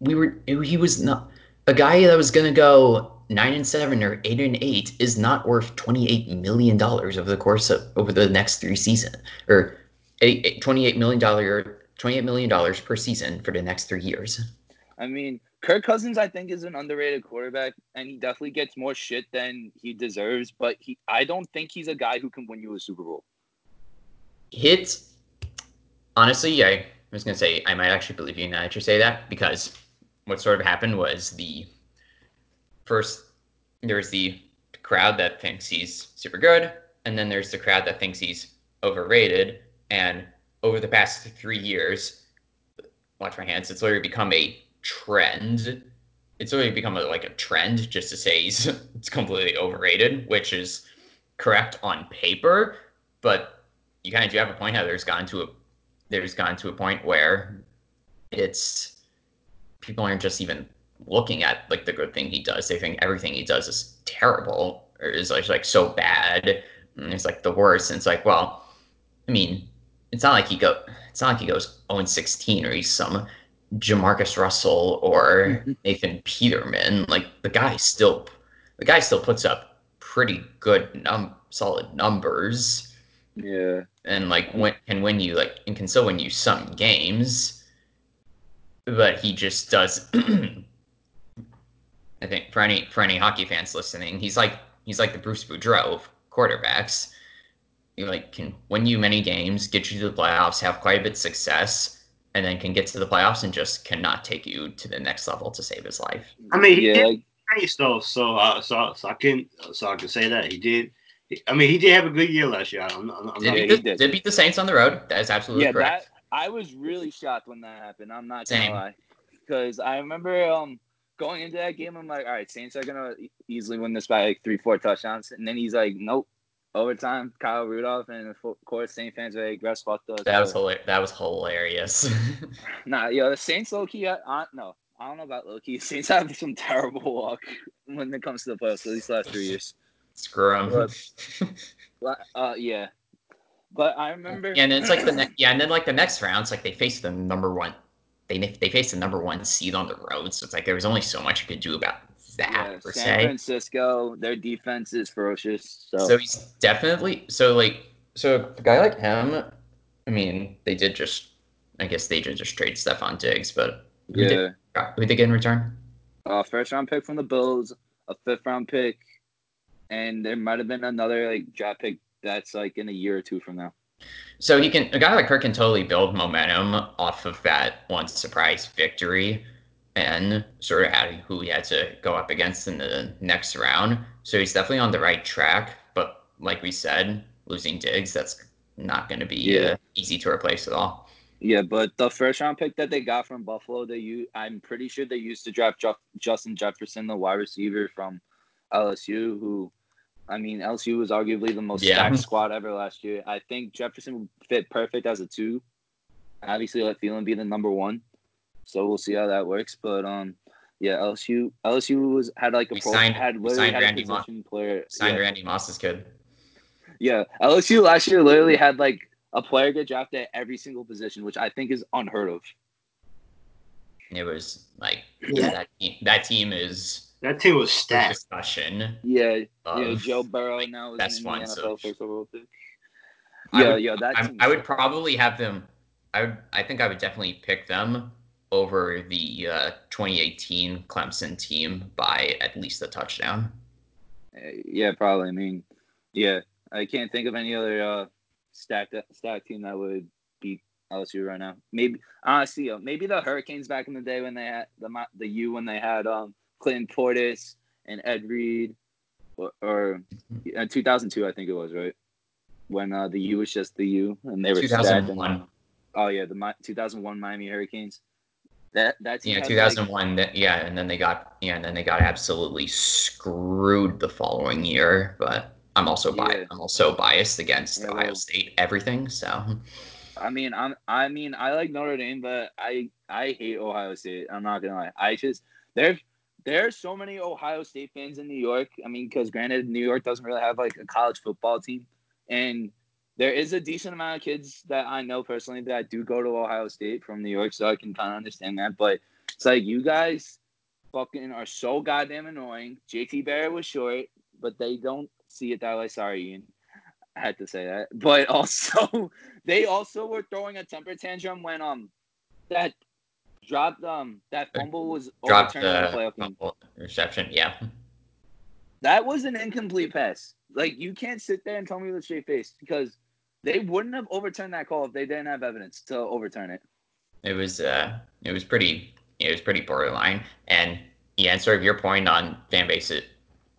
we were he was not a guy that was gonna go nine and seven or eight and eight is not worth twenty eight million dollars over the course of over the next three seasons or eight, eight, 28 million dollar 28 million dollars per season for the next three years. I mean, Kirk Cousins, I think, is an underrated quarterback, and he definitely gets more shit than he deserves. But he, I don't think he's a guy who can win you a Super Bowl. Hit honestly, I was gonna say I might actually believe you now that you say that because what sort of happened was the first there's the crowd that thinks he's super good, and then there's the crowd that thinks he's overrated. And over the past three years, watch my hands, it's literally become a trend it's already become a, like a trend just to say he's [laughs] it's completely overrated, which is correct on paper, but you kind of do have a point how there's gone to a there's gone to a point where it's people aren't just even looking at like the good thing he does. They think everything he does is terrible or is like, like so bad. And it's like the worst. And it's like, well, I mean, it's not like he go it's not like he goes 0 16 or he's some Jamarcus Russell or mm-hmm. Nathan Peterman. Like the guy still the guy still puts up pretty good num solid numbers. Yeah. And like when can win you like and can still win you some games. But he just does [clears throat] I think for any for any hockey fans listening, he's like he's like the Bruce Boudreau of quarterbacks. He like can win you many games, get you to the playoffs, have quite a bit of success, and then can get to the playoffs and just cannot take you to the next level to save his life. I mean, he yeah, did like, nice though, so uh, so so I can so I can say that he did. I mean, he did have a good year last year. I'm, I'm, I'm Did, not, Yeah, beat he the, did. did beat the Saints on the road. That is absolutely yeah, correct. I was really [laughs] shocked when that happened. I'm not Same. gonna lie, because I remember um going into that game. I'm like, all right, Saints are gonna easily win this by like three, four touchdowns, and then he's like, nope, overtime. Kyle Rudolph, and of course, Saint fans are like, rest fucked us. that was hilarious. That was hilarious. [laughs] Nah, yo, the Saints low key. Uh, no, I don't know about low key. Saints have some terrible luck when it comes to the playoffs. At least the last three years. Screw him. But- [laughs] Uh, yeah, but I remember. Yeah, and then it's like the ne- yeah, and then like the next round, it's like they face the number one. They they face the number one seed on the road, so it's like there was only so much you could do about that yeah, per San se. Francisco, their defense is ferocious. So, So he's definitely so like so a guy like him. I mean, they did just. I guess they did just trade Stefon Diggs, but who yeah, did, who did they get in return? uh, first round pick from the Bills, a fifth round pick, and there might have been another like draft pick that's like in a year or two from now. So he can a guy like Kirk can totally build momentum off of that one surprise victory and sort of adding who he had to go up against in the next round. So he's definitely on the right track. But like we said, losing Diggs, that's not going to be Yeah. uh, easy to replace at all. Yeah, but the first round pick that they got from Buffalo, they u- I'm pretty sure they used to draft Ju- Justin Jefferson, the wide receiver from LSU, who, I mean, LSU was arguably the most Yeah. stacked [laughs] squad ever last year. I think Jefferson would fit perfect as a two. Obviously, let Thielen be the number one, so we'll see how that works. But um, yeah, LSU LSU was had like a We pro, signed- had we literally signed had Randy a Moss- position player. Signed yeah. Randy Moss's kid. Yeah, LSU last year literally had like a player get drafted at every single position, which I think is unheard of. It was like Yeah. yeah, that team, that team is that team was for stacked. discussion. Yeah, yeah, Joe Burrow like, now is best in the ones NFL of- first overall pick. I Yeah, would- yeah, that I, team I would probably have them. I would. I think I would definitely pick them over the uh, 2018 Clemson team by at least a touchdown. Uh, Yeah, probably. I mean, yeah, I can't think of any other uh, stacked stacked team that would beat LSU right now. Maybe honestly, uh, maybe the Hurricanes back in the day when they had the the U when they had um Clinton Portis and Ed Reed, or, or uh, 2002 I think it was right when uh, the U was just the U and they were stacked. And, 2001. oh yeah, the Mi- 2001 Miami Hurricanes. That that team Yeah, had, 2001. that, yeah, and then they got yeah, and then they got absolutely screwed the following year. But I'm also Yeah. biased. I'm also biased against Yeah, Ohio well- State everything. So I mean, I'm. I mean, I like Notre Dame, but I I hate Ohio State. I'm not gonna lie. I just there there's so many Ohio State fans in New York. I mean, because granted, New York doesn't really have like a college football team, and there is a decent amount of kids that I know personally that do go to Ohio State from New York, so I can kind of understand that. But it's like you guys fucking are so goddamn annoying. JT Barrett was short, but they don't see it that way. Sorry, Ian. I had to say that. But also, [laughs] they also were throwing a temper tantrum when um that dropped um that fumble was dropped the fumble reception. Yeah, That was an incomplete pass. Like you can't sit there and tell me with a straight face because they wouldn't have overturned that call if they didn't have evidence to overturn it. it was uh, it was pretty it was pretty borderline. And yeah, and sort of your point on fan bases,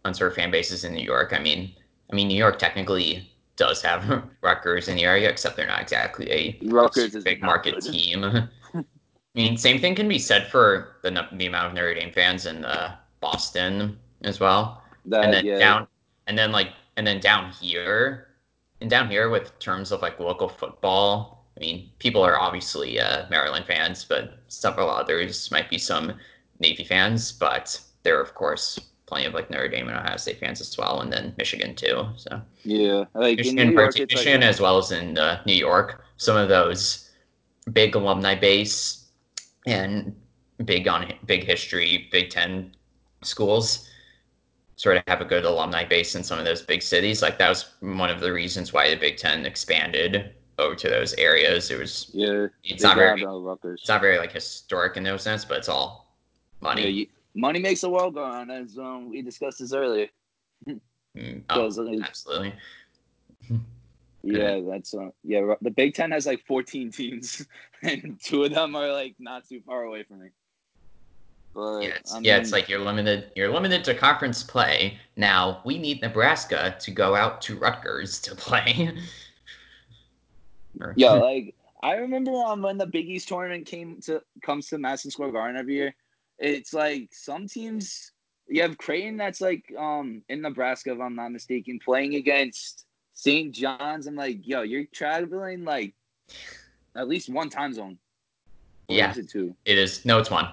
on sort of fan bases in New York. I mean, I mean, New York technically does have [laughs] Rutgers in the area, except they're not exactly a Rutgers big market team. [laughs] I mean, same thing can be said for the the amount of Notre Dame fans in uh, Boston as well. That and then yeah, down and then like and then down here and down here with terms of like local football i mean people are obviously uh, maryland fans but several others might be some navy fans but there are of course plenty of like notre dame and ohio state fans as well and then michigan too so yeah. Like in michigan, New York, it's like as well as in uh, new york some of those big alumni base and big on big history big ten schools sort of have a good alumni base in some of those big cities. Like that was one of the reasons why the Big Ten expanded over to those areas. It was yeah. it's not very it's not very like historic in no sense, but it's all Yeah, money. you, money makes the world go on, as um, we discussed this earlier. Mm, oh, absolutely. [laughs] yeah, that's uh, yeah. The Big Ten has like 14 teams, [laughs] and two of them are like not too far away from me. But Yeah, it's, I yeah, it's like you're limited. You're limited to conference play. Now we need Nebraska to go out to Rutgers to [laughs] play. Yeah, [laughs] like I remember um, when the Big East tournament came to comes to Madison Square Garden every year. It's like some teams. You have Creighton that's like um in Nebraska, if I'm not mistaken, playing against St. John's. I'm like, yo, you're traveling like at least one time zone. Or Yeah. is it two? it is. No, it's one.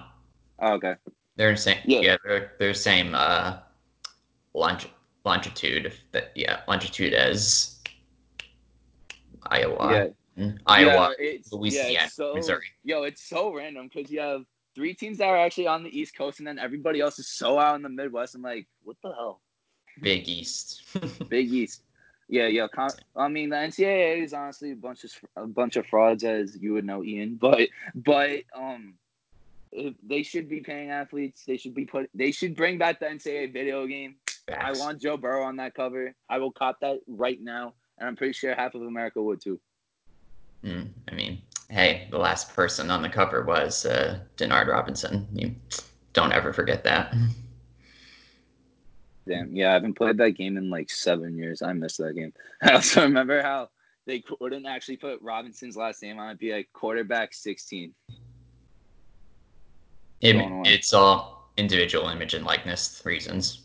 Oh, okay. They're the same. Yeah. Yeah, they're they're same uh, longi- longitude. That yeah, longitude as Iowa, Yeah. Mm, Iowa, Yeah, Louisiana, yeah, so, Missouri. Yo, it's so random because you have three teams that are actually on the East Coast, and then everybody else is so out in the Midwest. I'm like, what the hell? Big East. [laughs] Big East. Yeah, yeah. Con- I mean, the NCAA is honestly a bunch of a bunch of frauds, as you would know, Ian. [laughs] But but um, if they should be paying athletes. They should be put. They should bring back the NCAA video game. I want Joe Burrow on that cover. I will cop that right now, and I'm pretty sure half of America would too. Mm, I mean, hey, the last person on the cover was uh, Denard Robinson. You don't ever forget that. [laughs] Damn, yeah, I haven't played that game in like seven years. I missed that game. [laughs] I also remember how they couldn't actually put Robinson's last name on it. Be like quarterback sixteen. It, it's all individual image and likeness reasons,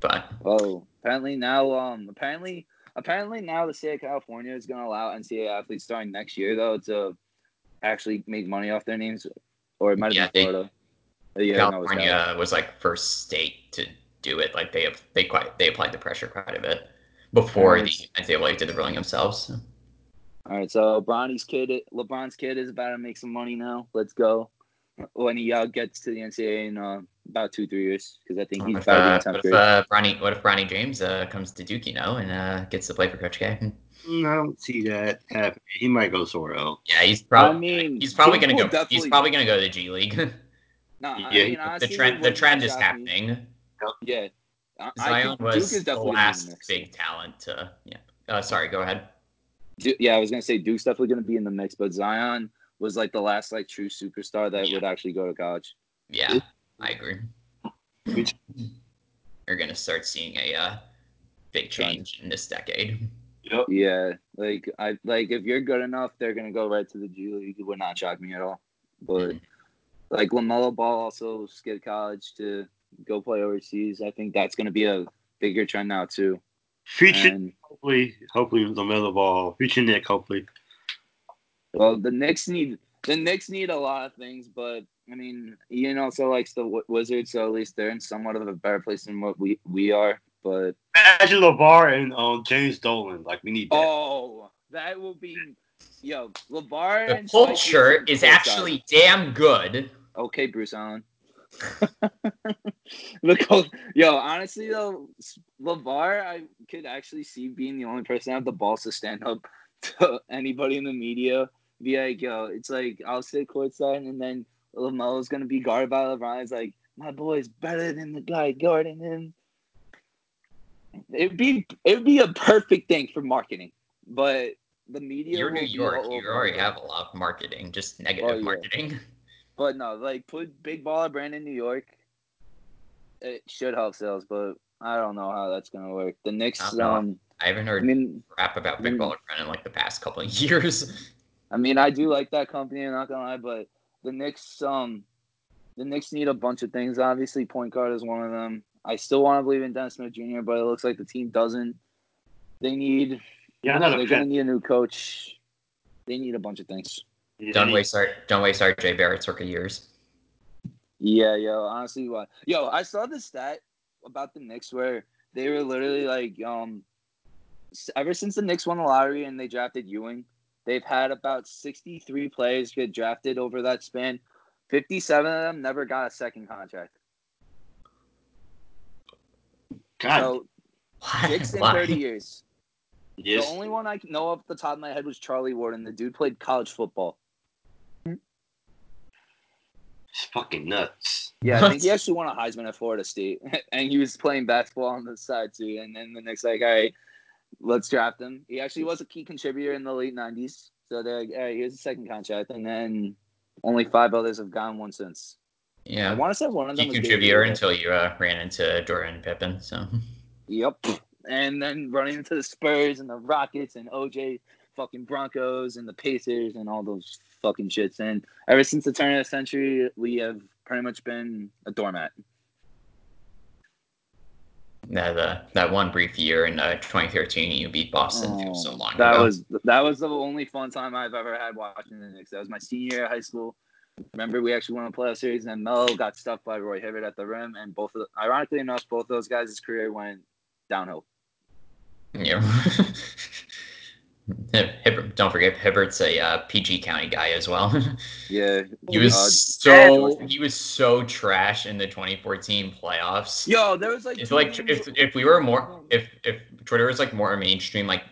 but Oh, apparently now, um, apparently, apparently now the state of California is going to allow NCAA athletes starting next year though to actually make money off their names, or it might have Yeah, been they- Florida. Uh, yeah, it was California was like first state to do it. Like they have, they quite they applied the pressure quite a bit before Right. the NCAA did the ruling themselves. All right, so Bronny's kid, LeBron's kid, is about to make some money now. Let's go. When he uh, gets to the NCAA in uh, about two three years, because I think What he's if, about to be uh, in tenth what grade. if uh, Bronny, what if Bronny James uh, comes to Duke, you know, and uh, gets to play for Coach K? Mm, I don't see that happening. He might go somewhere else. Yeah, he's probably. I mean, he's probably gonna go. He's probably gonna go to the G League. [laughs] Nah, Yeah, I mean, the trend, the trend is happening. me. Happening. Yeah, I, I Zion think Duke was is the definitely gonna be in the last mix. big talent to. Yeah. Uh, sorry, go ahead. Du- yeah, I was gonna say Duke's definitely gonna be in the mix, but Zion was like the last like true superstar that Yeah. would actually go to college. Yeah, I agree. Which- [laughs] You're gonna start seeing a uh, big change in this decade. Yep. Yeah, like I like if you're good enough, they're gonna go right to the G League. It would not shock me at all. But Mhm. like Lamelo Ball also skipped college to go play overseas. I think that's gonna be a bigger trend now too. Future, And hopefully, hopefully the middle of ball. Future Knick, hopefully. well, the Knicks need the Knicks need a lot of things, but I mean, Ian also likes the Wi- Wizards, so at least they're in somewhat of a better place than what we we are. But Imagine LaVar and um, James Dolan. Like we need that. oh, that will be yo LaVar. The and Colts Spike shirt is actually damn good. Okay, Bruce Allen. [laughs] Colts, yo, honestly though, LaVar, I could actually see being the only person that have the balls to stand up [laughs] to anybody in the media. Be like, yo, it's like I'll sit courtside, and then Lamelo's gonna be guarded by LeBron. It's like my boy's better than the guy guarding him. It'd be it'd be a perfect thing for marketing, but the media. You're New York. You already have a lot of marketing, just negative Oh, yeah. marketing. [laughs] But no, like put Big Baller Brand in New York. It should help sales, but I don't know how that's gonna work. The Knicks, I um, I haven't heard I heard mean, crap about Big mm. Baller Brand in like the past couple of [laughs] years. I mean, I do like that company. I'm not gonna lie, but the Knicks um the Knicks need a bunch of things. Obviously, point guard is one of them. I still want to believe in Dennis Smith Jr., but it looks like the team doesn't. They need. Yeah, another They're gonna need a new coach. They need a bunch of things. Don't waste our don't waste RJ Barrett's rookie years. Yeah, yo, honestly, what? Yo, I saw the stat about the Knicks where they were literally like, um, ever since the Knicks won the lottery and they drafted Ewing, they've had about sixty-three players get drafted over that span. Fifty-seven of them never got a second contract. God, So Why? six in thirty years. yes. The only one I know off the top of my head was Charlie Ward. The dude played college football. It's fucking nuts. Yeah, I think he actually won a Heisman at Florida State, [laughs] and he was playing basketball on the side too. And then the next, like, all right, let's draft him. He actually was a key contributor in the late '90s, so they're like, all right, here's a second contract, and then only five others have gotten one since. Yeah, I want to say one of them Key was David contributor until you uh, ran into Jordan Pippen. So Yep, and then running into the Spurs and the Rockets and OJ fucking Broncos and the Pacers and all those fucking shits. And ever since the turn of the century, we have pretty much been a doormat. that uh, that one brief year in uh, 2013, you beat Boston feels so Oh, long that ago. was that was the only fun time I've ever had watching the Knicks. That was my senior year of high school. Remember, we actually won a playoff series, and then Melo got stuffed by Roy Hibbert at the rim, and both, of, ironically enough, both those guys' career went downhill. Yeah. [laughs] Hibbert, don't forget Hibbert's a uh, PG County guy as well. [laughs] Yeah, he was Uh, so he was so trash in the 2014 playoffs. yo, there was like If like if if we were more if if Twitter was like more mainstream like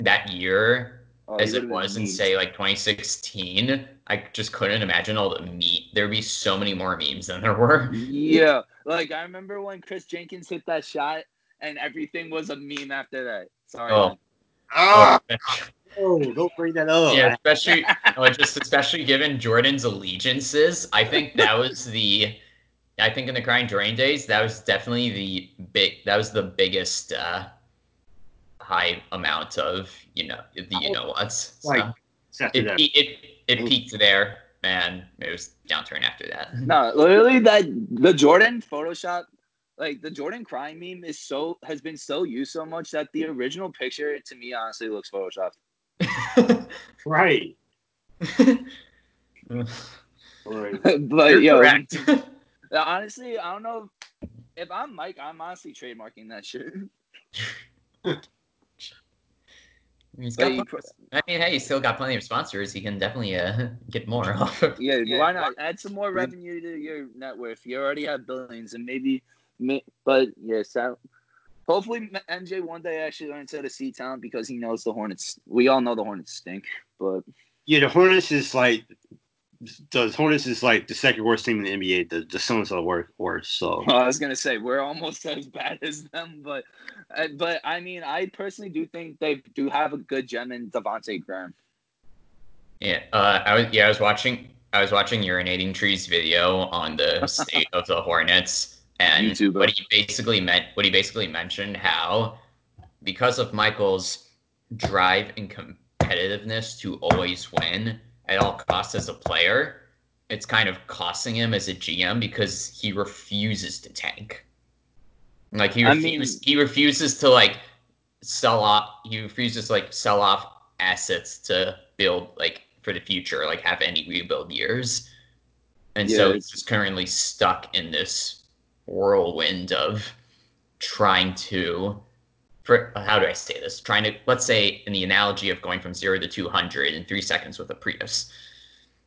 that year Oh, as it was in say like 2016, I just couldn't imagine all the meat. There'd be so many more memes than there were. Yeah, like I remember when Kris Jenkins hit that shot, and everything was a meme after that. Sorry. Oh. man. Ah, Oh, oh, don't bring that up. yeah, especially oh, just especially given Jordan's allegiances. I think that was the I think in the crying Jordan days, that was definitely the big that was the biggest uh high amount of, you know, the you know what's. So, Like, It's it, it it it peaked there and it was downturn after that. No, literally that the Jordan Photoshop, like the Jordan crying meme is so has been so used so much that the original picture to me honestly looks photoshopped. [laughs] Right. [laughs] You're Right. but yo, correct. [laughs] honestly, I don't know if I'm Mike. I'm honestly trademarking that shit. He's But got pl- pro- I mean, hey, he's still got plenty of sponsors. He can definitely uh, get more off of. yeah, Yeah. why not add some more revenue to your net worth? You already have billions, and maybe, ma- but yeah, so hopefully MJ one day actually learns how to see talent because he knows the Hornets. We all know the Hornets stink, but Yeah, the Hornets is like the Hornets is like the second worst team in the NBA. The the Suns are wor- worse. So [laughs] I was gonna say we're almost [laughs] as bad as them, but uh, but I mean, I personally do think they do have a good gem in Devonte' Graham. Yeah, uh, I was yeah, I was watching I was watching Urinating Tree's video on the [laughs] state of the Hornets, and YouTuber. what he basically meant what he basically mentioned how because of Michael's drive and competitiveness to always win at all costs as a player, it's kind of costing him as a GM because he refuses to tank. Like he I refuses, mean- he refuses to like sell off. He refuses to like sell off assets to build like for the future, like have any rebuild years. And Yeah, so it's- he's just currently stuck in this whirlwind of trying to for how do I say this? Trying to let's say in the analogy of going from zero to two hundred in three seconds with a Prius.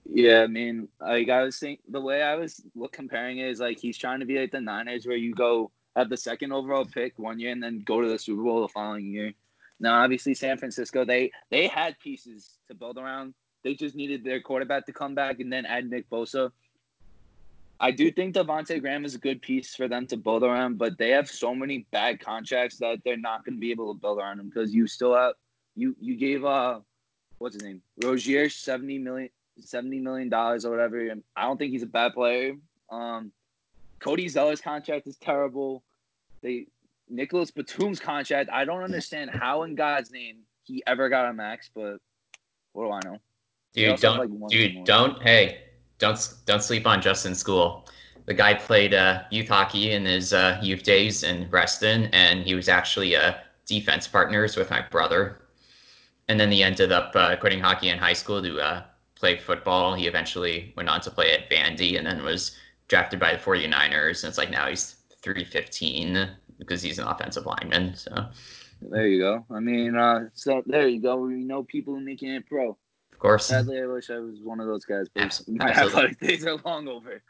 Yeah, I mean, like I was think the way I was look, comparing it is like he's trying to be like the Niners, where you go have the second overall pick one year and then go to the Super Bowl the following year. Now, obviously, San Francisco they they had pieces to build around. They just needed their quarterback to come back and then add Nick Bosa. I do think Devonte' Graham is a good piece for them to build around, but they have so many bad contracts that they're not going to be able to build around him because you still have you you gave uh what's his name Rozier seventy million seventy million dollars or whatever. And I don't think he's a bad player. Um, Cody Zeller's contract is terrible. They Nicolas Batum's contract. I don't understand how in God's name he ever got a max, but what do I know? Dude, don't like, dude, don't hey, don't don't sleep on Justin Skule. The guy played uh, youth hockey in his uh, youth days in Reston, and he was actually uh, defense partners with my brother. And then he ended up uh, quitting hockey in high school to uh, play football. He eventually went on to play at Vandy, and then was drafted by the 49ers. And it's like now he's 315 because he's an offensive lineman. So There you go. I mean, uh, so there you go. We know people making it pro. Of course, Sadly, I wish I was one of those guys, but my [laughs] athletic days are long over.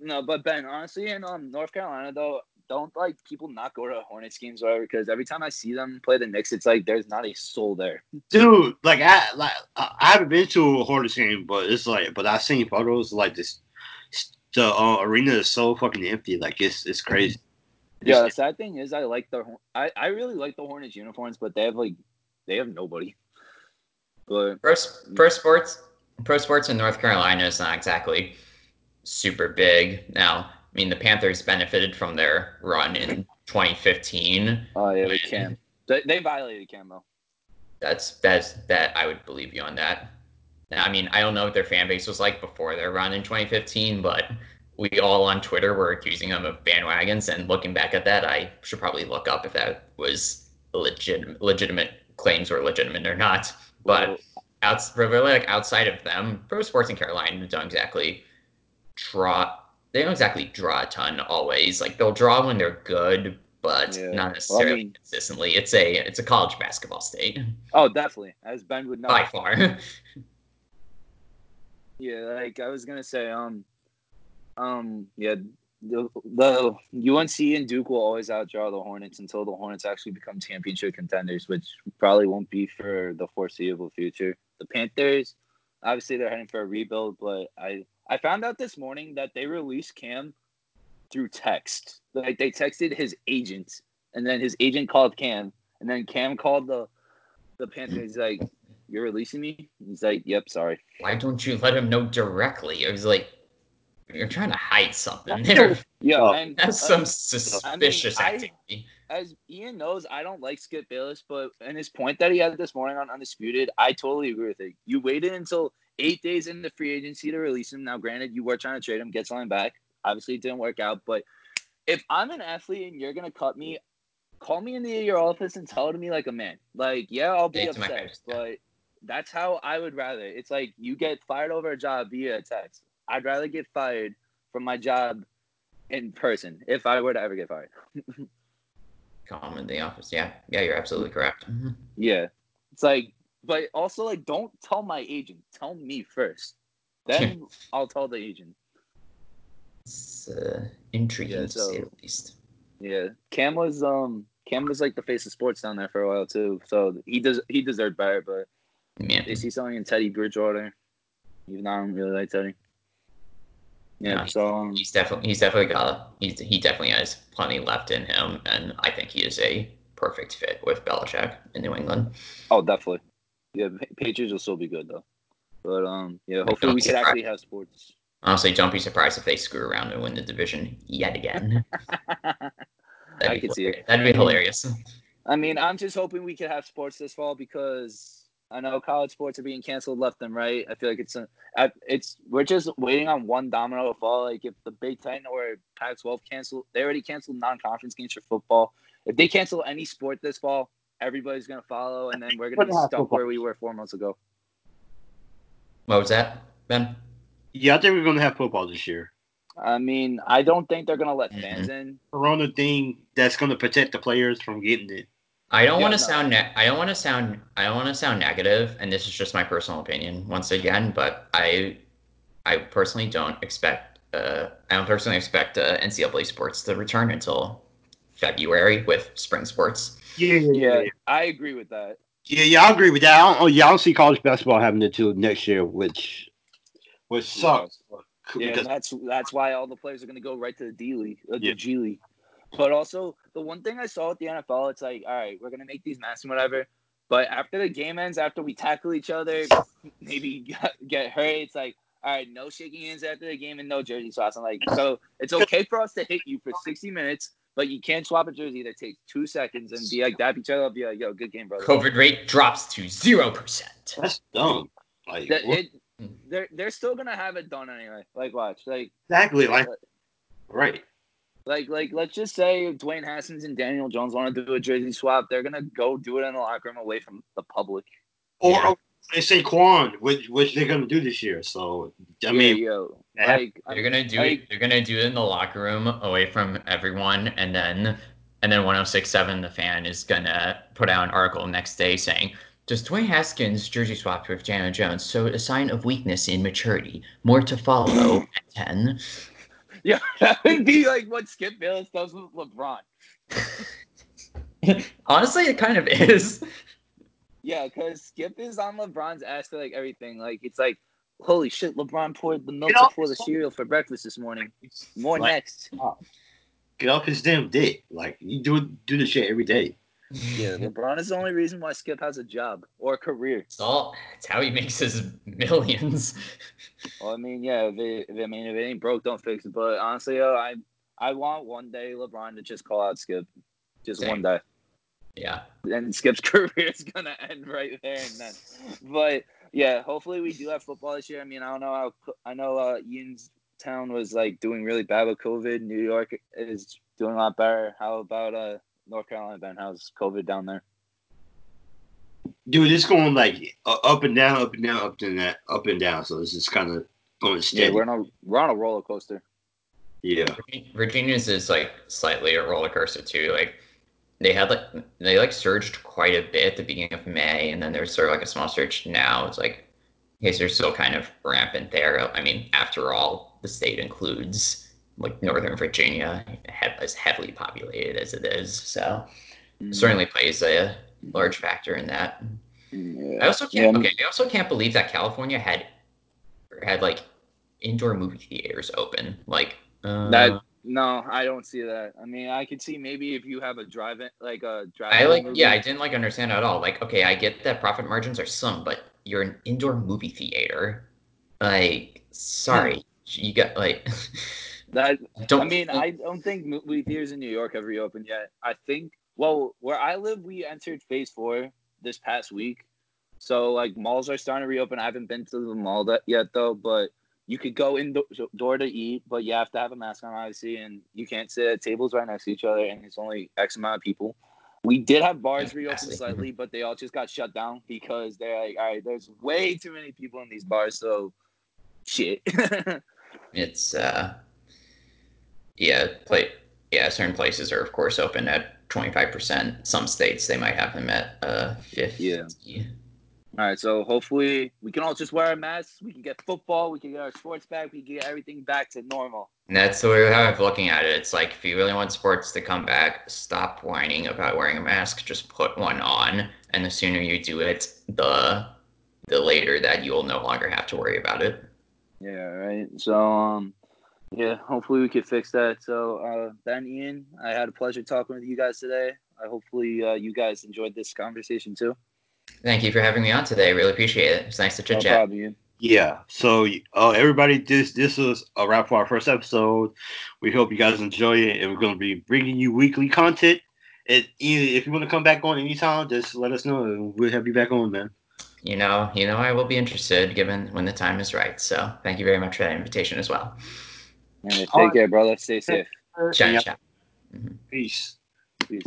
No, but Ben, honestly, in um, North Carolina though, don't like people not go to Hornets games or whatever because every time I see them play the Knicks, it's like there's not a soul there. dude. Like I like I I haven't been to a Hornets game, but it's like, but I've seen photos like this. The uh, arena is so fucking empty. Like it's it's crazy. Yeah, the sad thing is, I like the I I really like the Hornets uniforms, but they have like they have nobody. But pro, pro sports pro sports in North Carolina is not exactly super big. Now, I mean, the Panthers benefited from their run in 2015. oh yeah, with When- Cam, they, they violated Cam though. That's that's that I would believe you on that. Now, I mean, I don't know what their fan base was like before their run in 2015, but we all on Twitter were accusing them of bandwagons. And looking back at that, I should probably look up if that was legit, legitimate claims were legitimate or not. But outs, really, like outside of them, pro sports in Carolina don't exactly draw. They don't exactly draw a ton always. Like they'll draw when they're good, but Yeah. not necessarily mean- consistently. It's a it's a college basketball state oh, definitely, as Ben would know. by far. [laughs] Yeah, like I was gonna say, um, um, yeah, the the UNC and Duke will always outdraw the Hornets until the Hornets actually become championship contenders, which probably won't be for the foreseeable future. The Panthers, obviously, they're heading for a rebuild, but I I found out this morning that they released Cam through text. Like they texted his agent, and then his agent called Cam, and then Cam called the the Panthers. Like, you're releasing me? He's like, Yep, sorry. Why don't you let him know directly? It was like you're trying to hide something there. [laughs] Yeah, and [laughs] That's uh, some suspicious I- activity. as Ian knows, I don't like Skip Bayless, but in his point that he had this morning on Undisputed, I totally agree with it. You waited until eight days into free agency to release him. Now, granted, you were trying to trade him, get something back. Obviously, it didn't work out. But if I'm an athlete and you're gonna cut me, call me into your office and tell it to me like a man. Like, yeah, I'll be Say it to my upset, but that's how I would rather. It's like you get fired over a job via a text. I'd rather get fired from my job in person if I were to ever get fired. Him in the office. Yeah, yeah, you're absolutely correct. Yeah. It's like, but also like, don't tell my agent. Tell me first. Then I'll tell the agent. It's uh, intriguing Yeah, to say so- the least. Yeah. Cam was um Cam was like the face of sports down there for a while too. So he does he deserved better, but Yeah, they see something in Teddy Bridgewater. Even though I don't really like Teddy. Yeah. So um, he's definitely he's definitely got he's, he definitely has plenty left in him, and I think he is a perfect fit with Belichick in New England. oh definitely. Yeah, Patriots will still be good though. But um, yeah, hopefully we could actually have sports. Honestly, don't be surprised if they screw around and win the division yet again. [laughs] I could see it. That'd be hilarious. I mean, I'm just hoping we could have sports this fall because I know college sports are being canceled left and right. I feel like it's a, it's we're just waiting on one domino to fall. Like if the Big Ten or Pac-12 cancel, they already canceled non-conference games for football. If they cancel any sport this fall, everybody's gonna follow, and then we're gonna be Football. stuck where we were four months ago. What was that, Ben? Yeah, I think we're gonna have football this year. I mean, I don't think they're gonna let fans mm-hmm. in. Corona thing that's gonna protect the players from getting it. I don't Yeah, want no. to sound ne- I don't want to sound I don't want to sound negative, and this is just my personal opinion once again. But I I personally don't expect uh, I don't personally expect uh, NCAA sports to return until February with spring sports. Yeah, Yeah, I agree with that. Yeah, yeah, I agree with that. I don't, oh, yeah, I don't see college basketball happening until next year, which which sucks. Yeah, Because and that's that's why all the players are going to go right to the D League, uh, Yeah. the G League. But also, the one thing I saw with the NFL, it's like, all right, we're going to make these masks and whatever. But after the game ends, after we tackle each other, maybe [laughs] get, get hurt, it's like, all right, no shaking hands after the game and no jersey swaps. I'm like, so it's okay for us to hit you for 60 minutes, but you can't swap a jersey that takes two seconds and be like, dap each other up, be like, yo, good game, brother. COVID rate drops to zero percent. that's dumb. Like That- it, they're they're still gonna have it done anyway. Like watch, like Exactly. Like uh, right. Like like let's just say Dwayne Haskins and Daniel Jones want to do a jersey swap. They're gonna go do it in the locker room away from the public. Or Yeah. they say Quan, which which they're gonna do this year. So I mean, yeah, yo, like, they're gonna do Like- it. They're gonna do it in the locker room, away from everyone, and then and then 1067 the fan is gonna put out an article next day saying, "Does Dwayne Haskins jersey swapped with Daniel Jones so a sign of weakness in maturity? More to follow [clears throat] at 10." Yeah, [laughs] that would be like what Skip Bayless does with LeBron. [laughs] Honestly, it kind of is. Yeah, because Skip is on LeBron's ass for like everything. Like it's like, holy shit, LeBron poured the milk Get off before the cereal for breakfast this morning. More Like, next. get off his damn dick. Like you do do the shit every day. Yeah, [laughs] LeBron is the only reason why Skip has a job or a career. It's all. It's how he makes his millions. [laughs] Well, I mean, yeah, if it, if, I mean, if it ain't broke, don't fix it. But honestly, yo, I I want one day LeBron to just call out Skip, just Same. one day, Yeah. and Skip's [laughs] career is gonna end right there and then. But yeah, hopefully we do have football this year. I mean, I don't know how I know uh, Ian's town was like doing really bad with COVID. New York is doing a lot better. How about uh North Carolina? Ben, how's COVID down there? Dude, it's going like uh, up and down, up and down, up and down, up and down. So it's just kind of going Yeah, we're on a we're on a roller coaster. Yeah. Virginia's is like slightly a roller coaster too. Like they had like they like surged quite a bit at the beginning of May, and then there's sort of like a small surge now. It's like okay, they're still kind of rampant there. I mean, after all, the state includes like Northern Virginia, as heavily populated as it is, so Mm. certainly plays a large factor in that. Yeah. I also can't. Mean- okay, I also can't believe that California had had like indoor movie theaters open. Like uh, That no, I don't see that. I mean, I could see maybe if you have a drive-in, like a drive. I like, yeah, I didn't like understand at all. Like, okay, I get that profit margins are some, but you're an indoor movie theater. Like, sorry, you got like, [laughs] that. don't. I mean, I don't think movie theaters in New York have reopened yet. I think. Well, where I live, we entered phase four this past week, so like malls are starting to reopen. I haven't been to the mall that yet though, but you could go indoor to eat, but you have to have a mask on, obviously, and you can't sit at tables right next to each other, and it's only X amount of people. We did have bars reopen slightly, but they all just got shut down because they're like, all right, there's way too many people in these bars, so shit. [laughs] It's uh, yeah, play. Yeah, certain places are of course open at twenty five percent. Some states they might have them at uh fifty. Yeah. All right, so hopefully we can all just wear our masks. We can get football. We can get our sports back. We can get everything back to normal. And that's the way I'm looking at it. It's like if you really want sports to come back, stop whining about wearing a mask. Just put one on, and the sooner you do it, the the later that you'll no longer have to worry about it. Yeah, right. So, um, yeah, hopefully we can fix that. So, uh, Ben, Ian, I had a pleasure talking with you guys today. I hopefully uh, you guys enjoyed this conversation too. Thank you for having me on today. Really appreciate it. It's nice to chit chat. problem, Ian. Yeah. So, uh, everybody, this this was a wrap for our first episode. We hope you guys enjoy it, and we're going to be bringing you weekly content. And if you want to come back on anytime, just let us know, and we'll have you back on, man. You know, you know, I will be interested given when the time is right. So thank you very much for that invitation as well. Yeah, take All right. care, brother. Stay safe. Ciao, Yeah. ciao. Mm-hmm. Peace. Peace.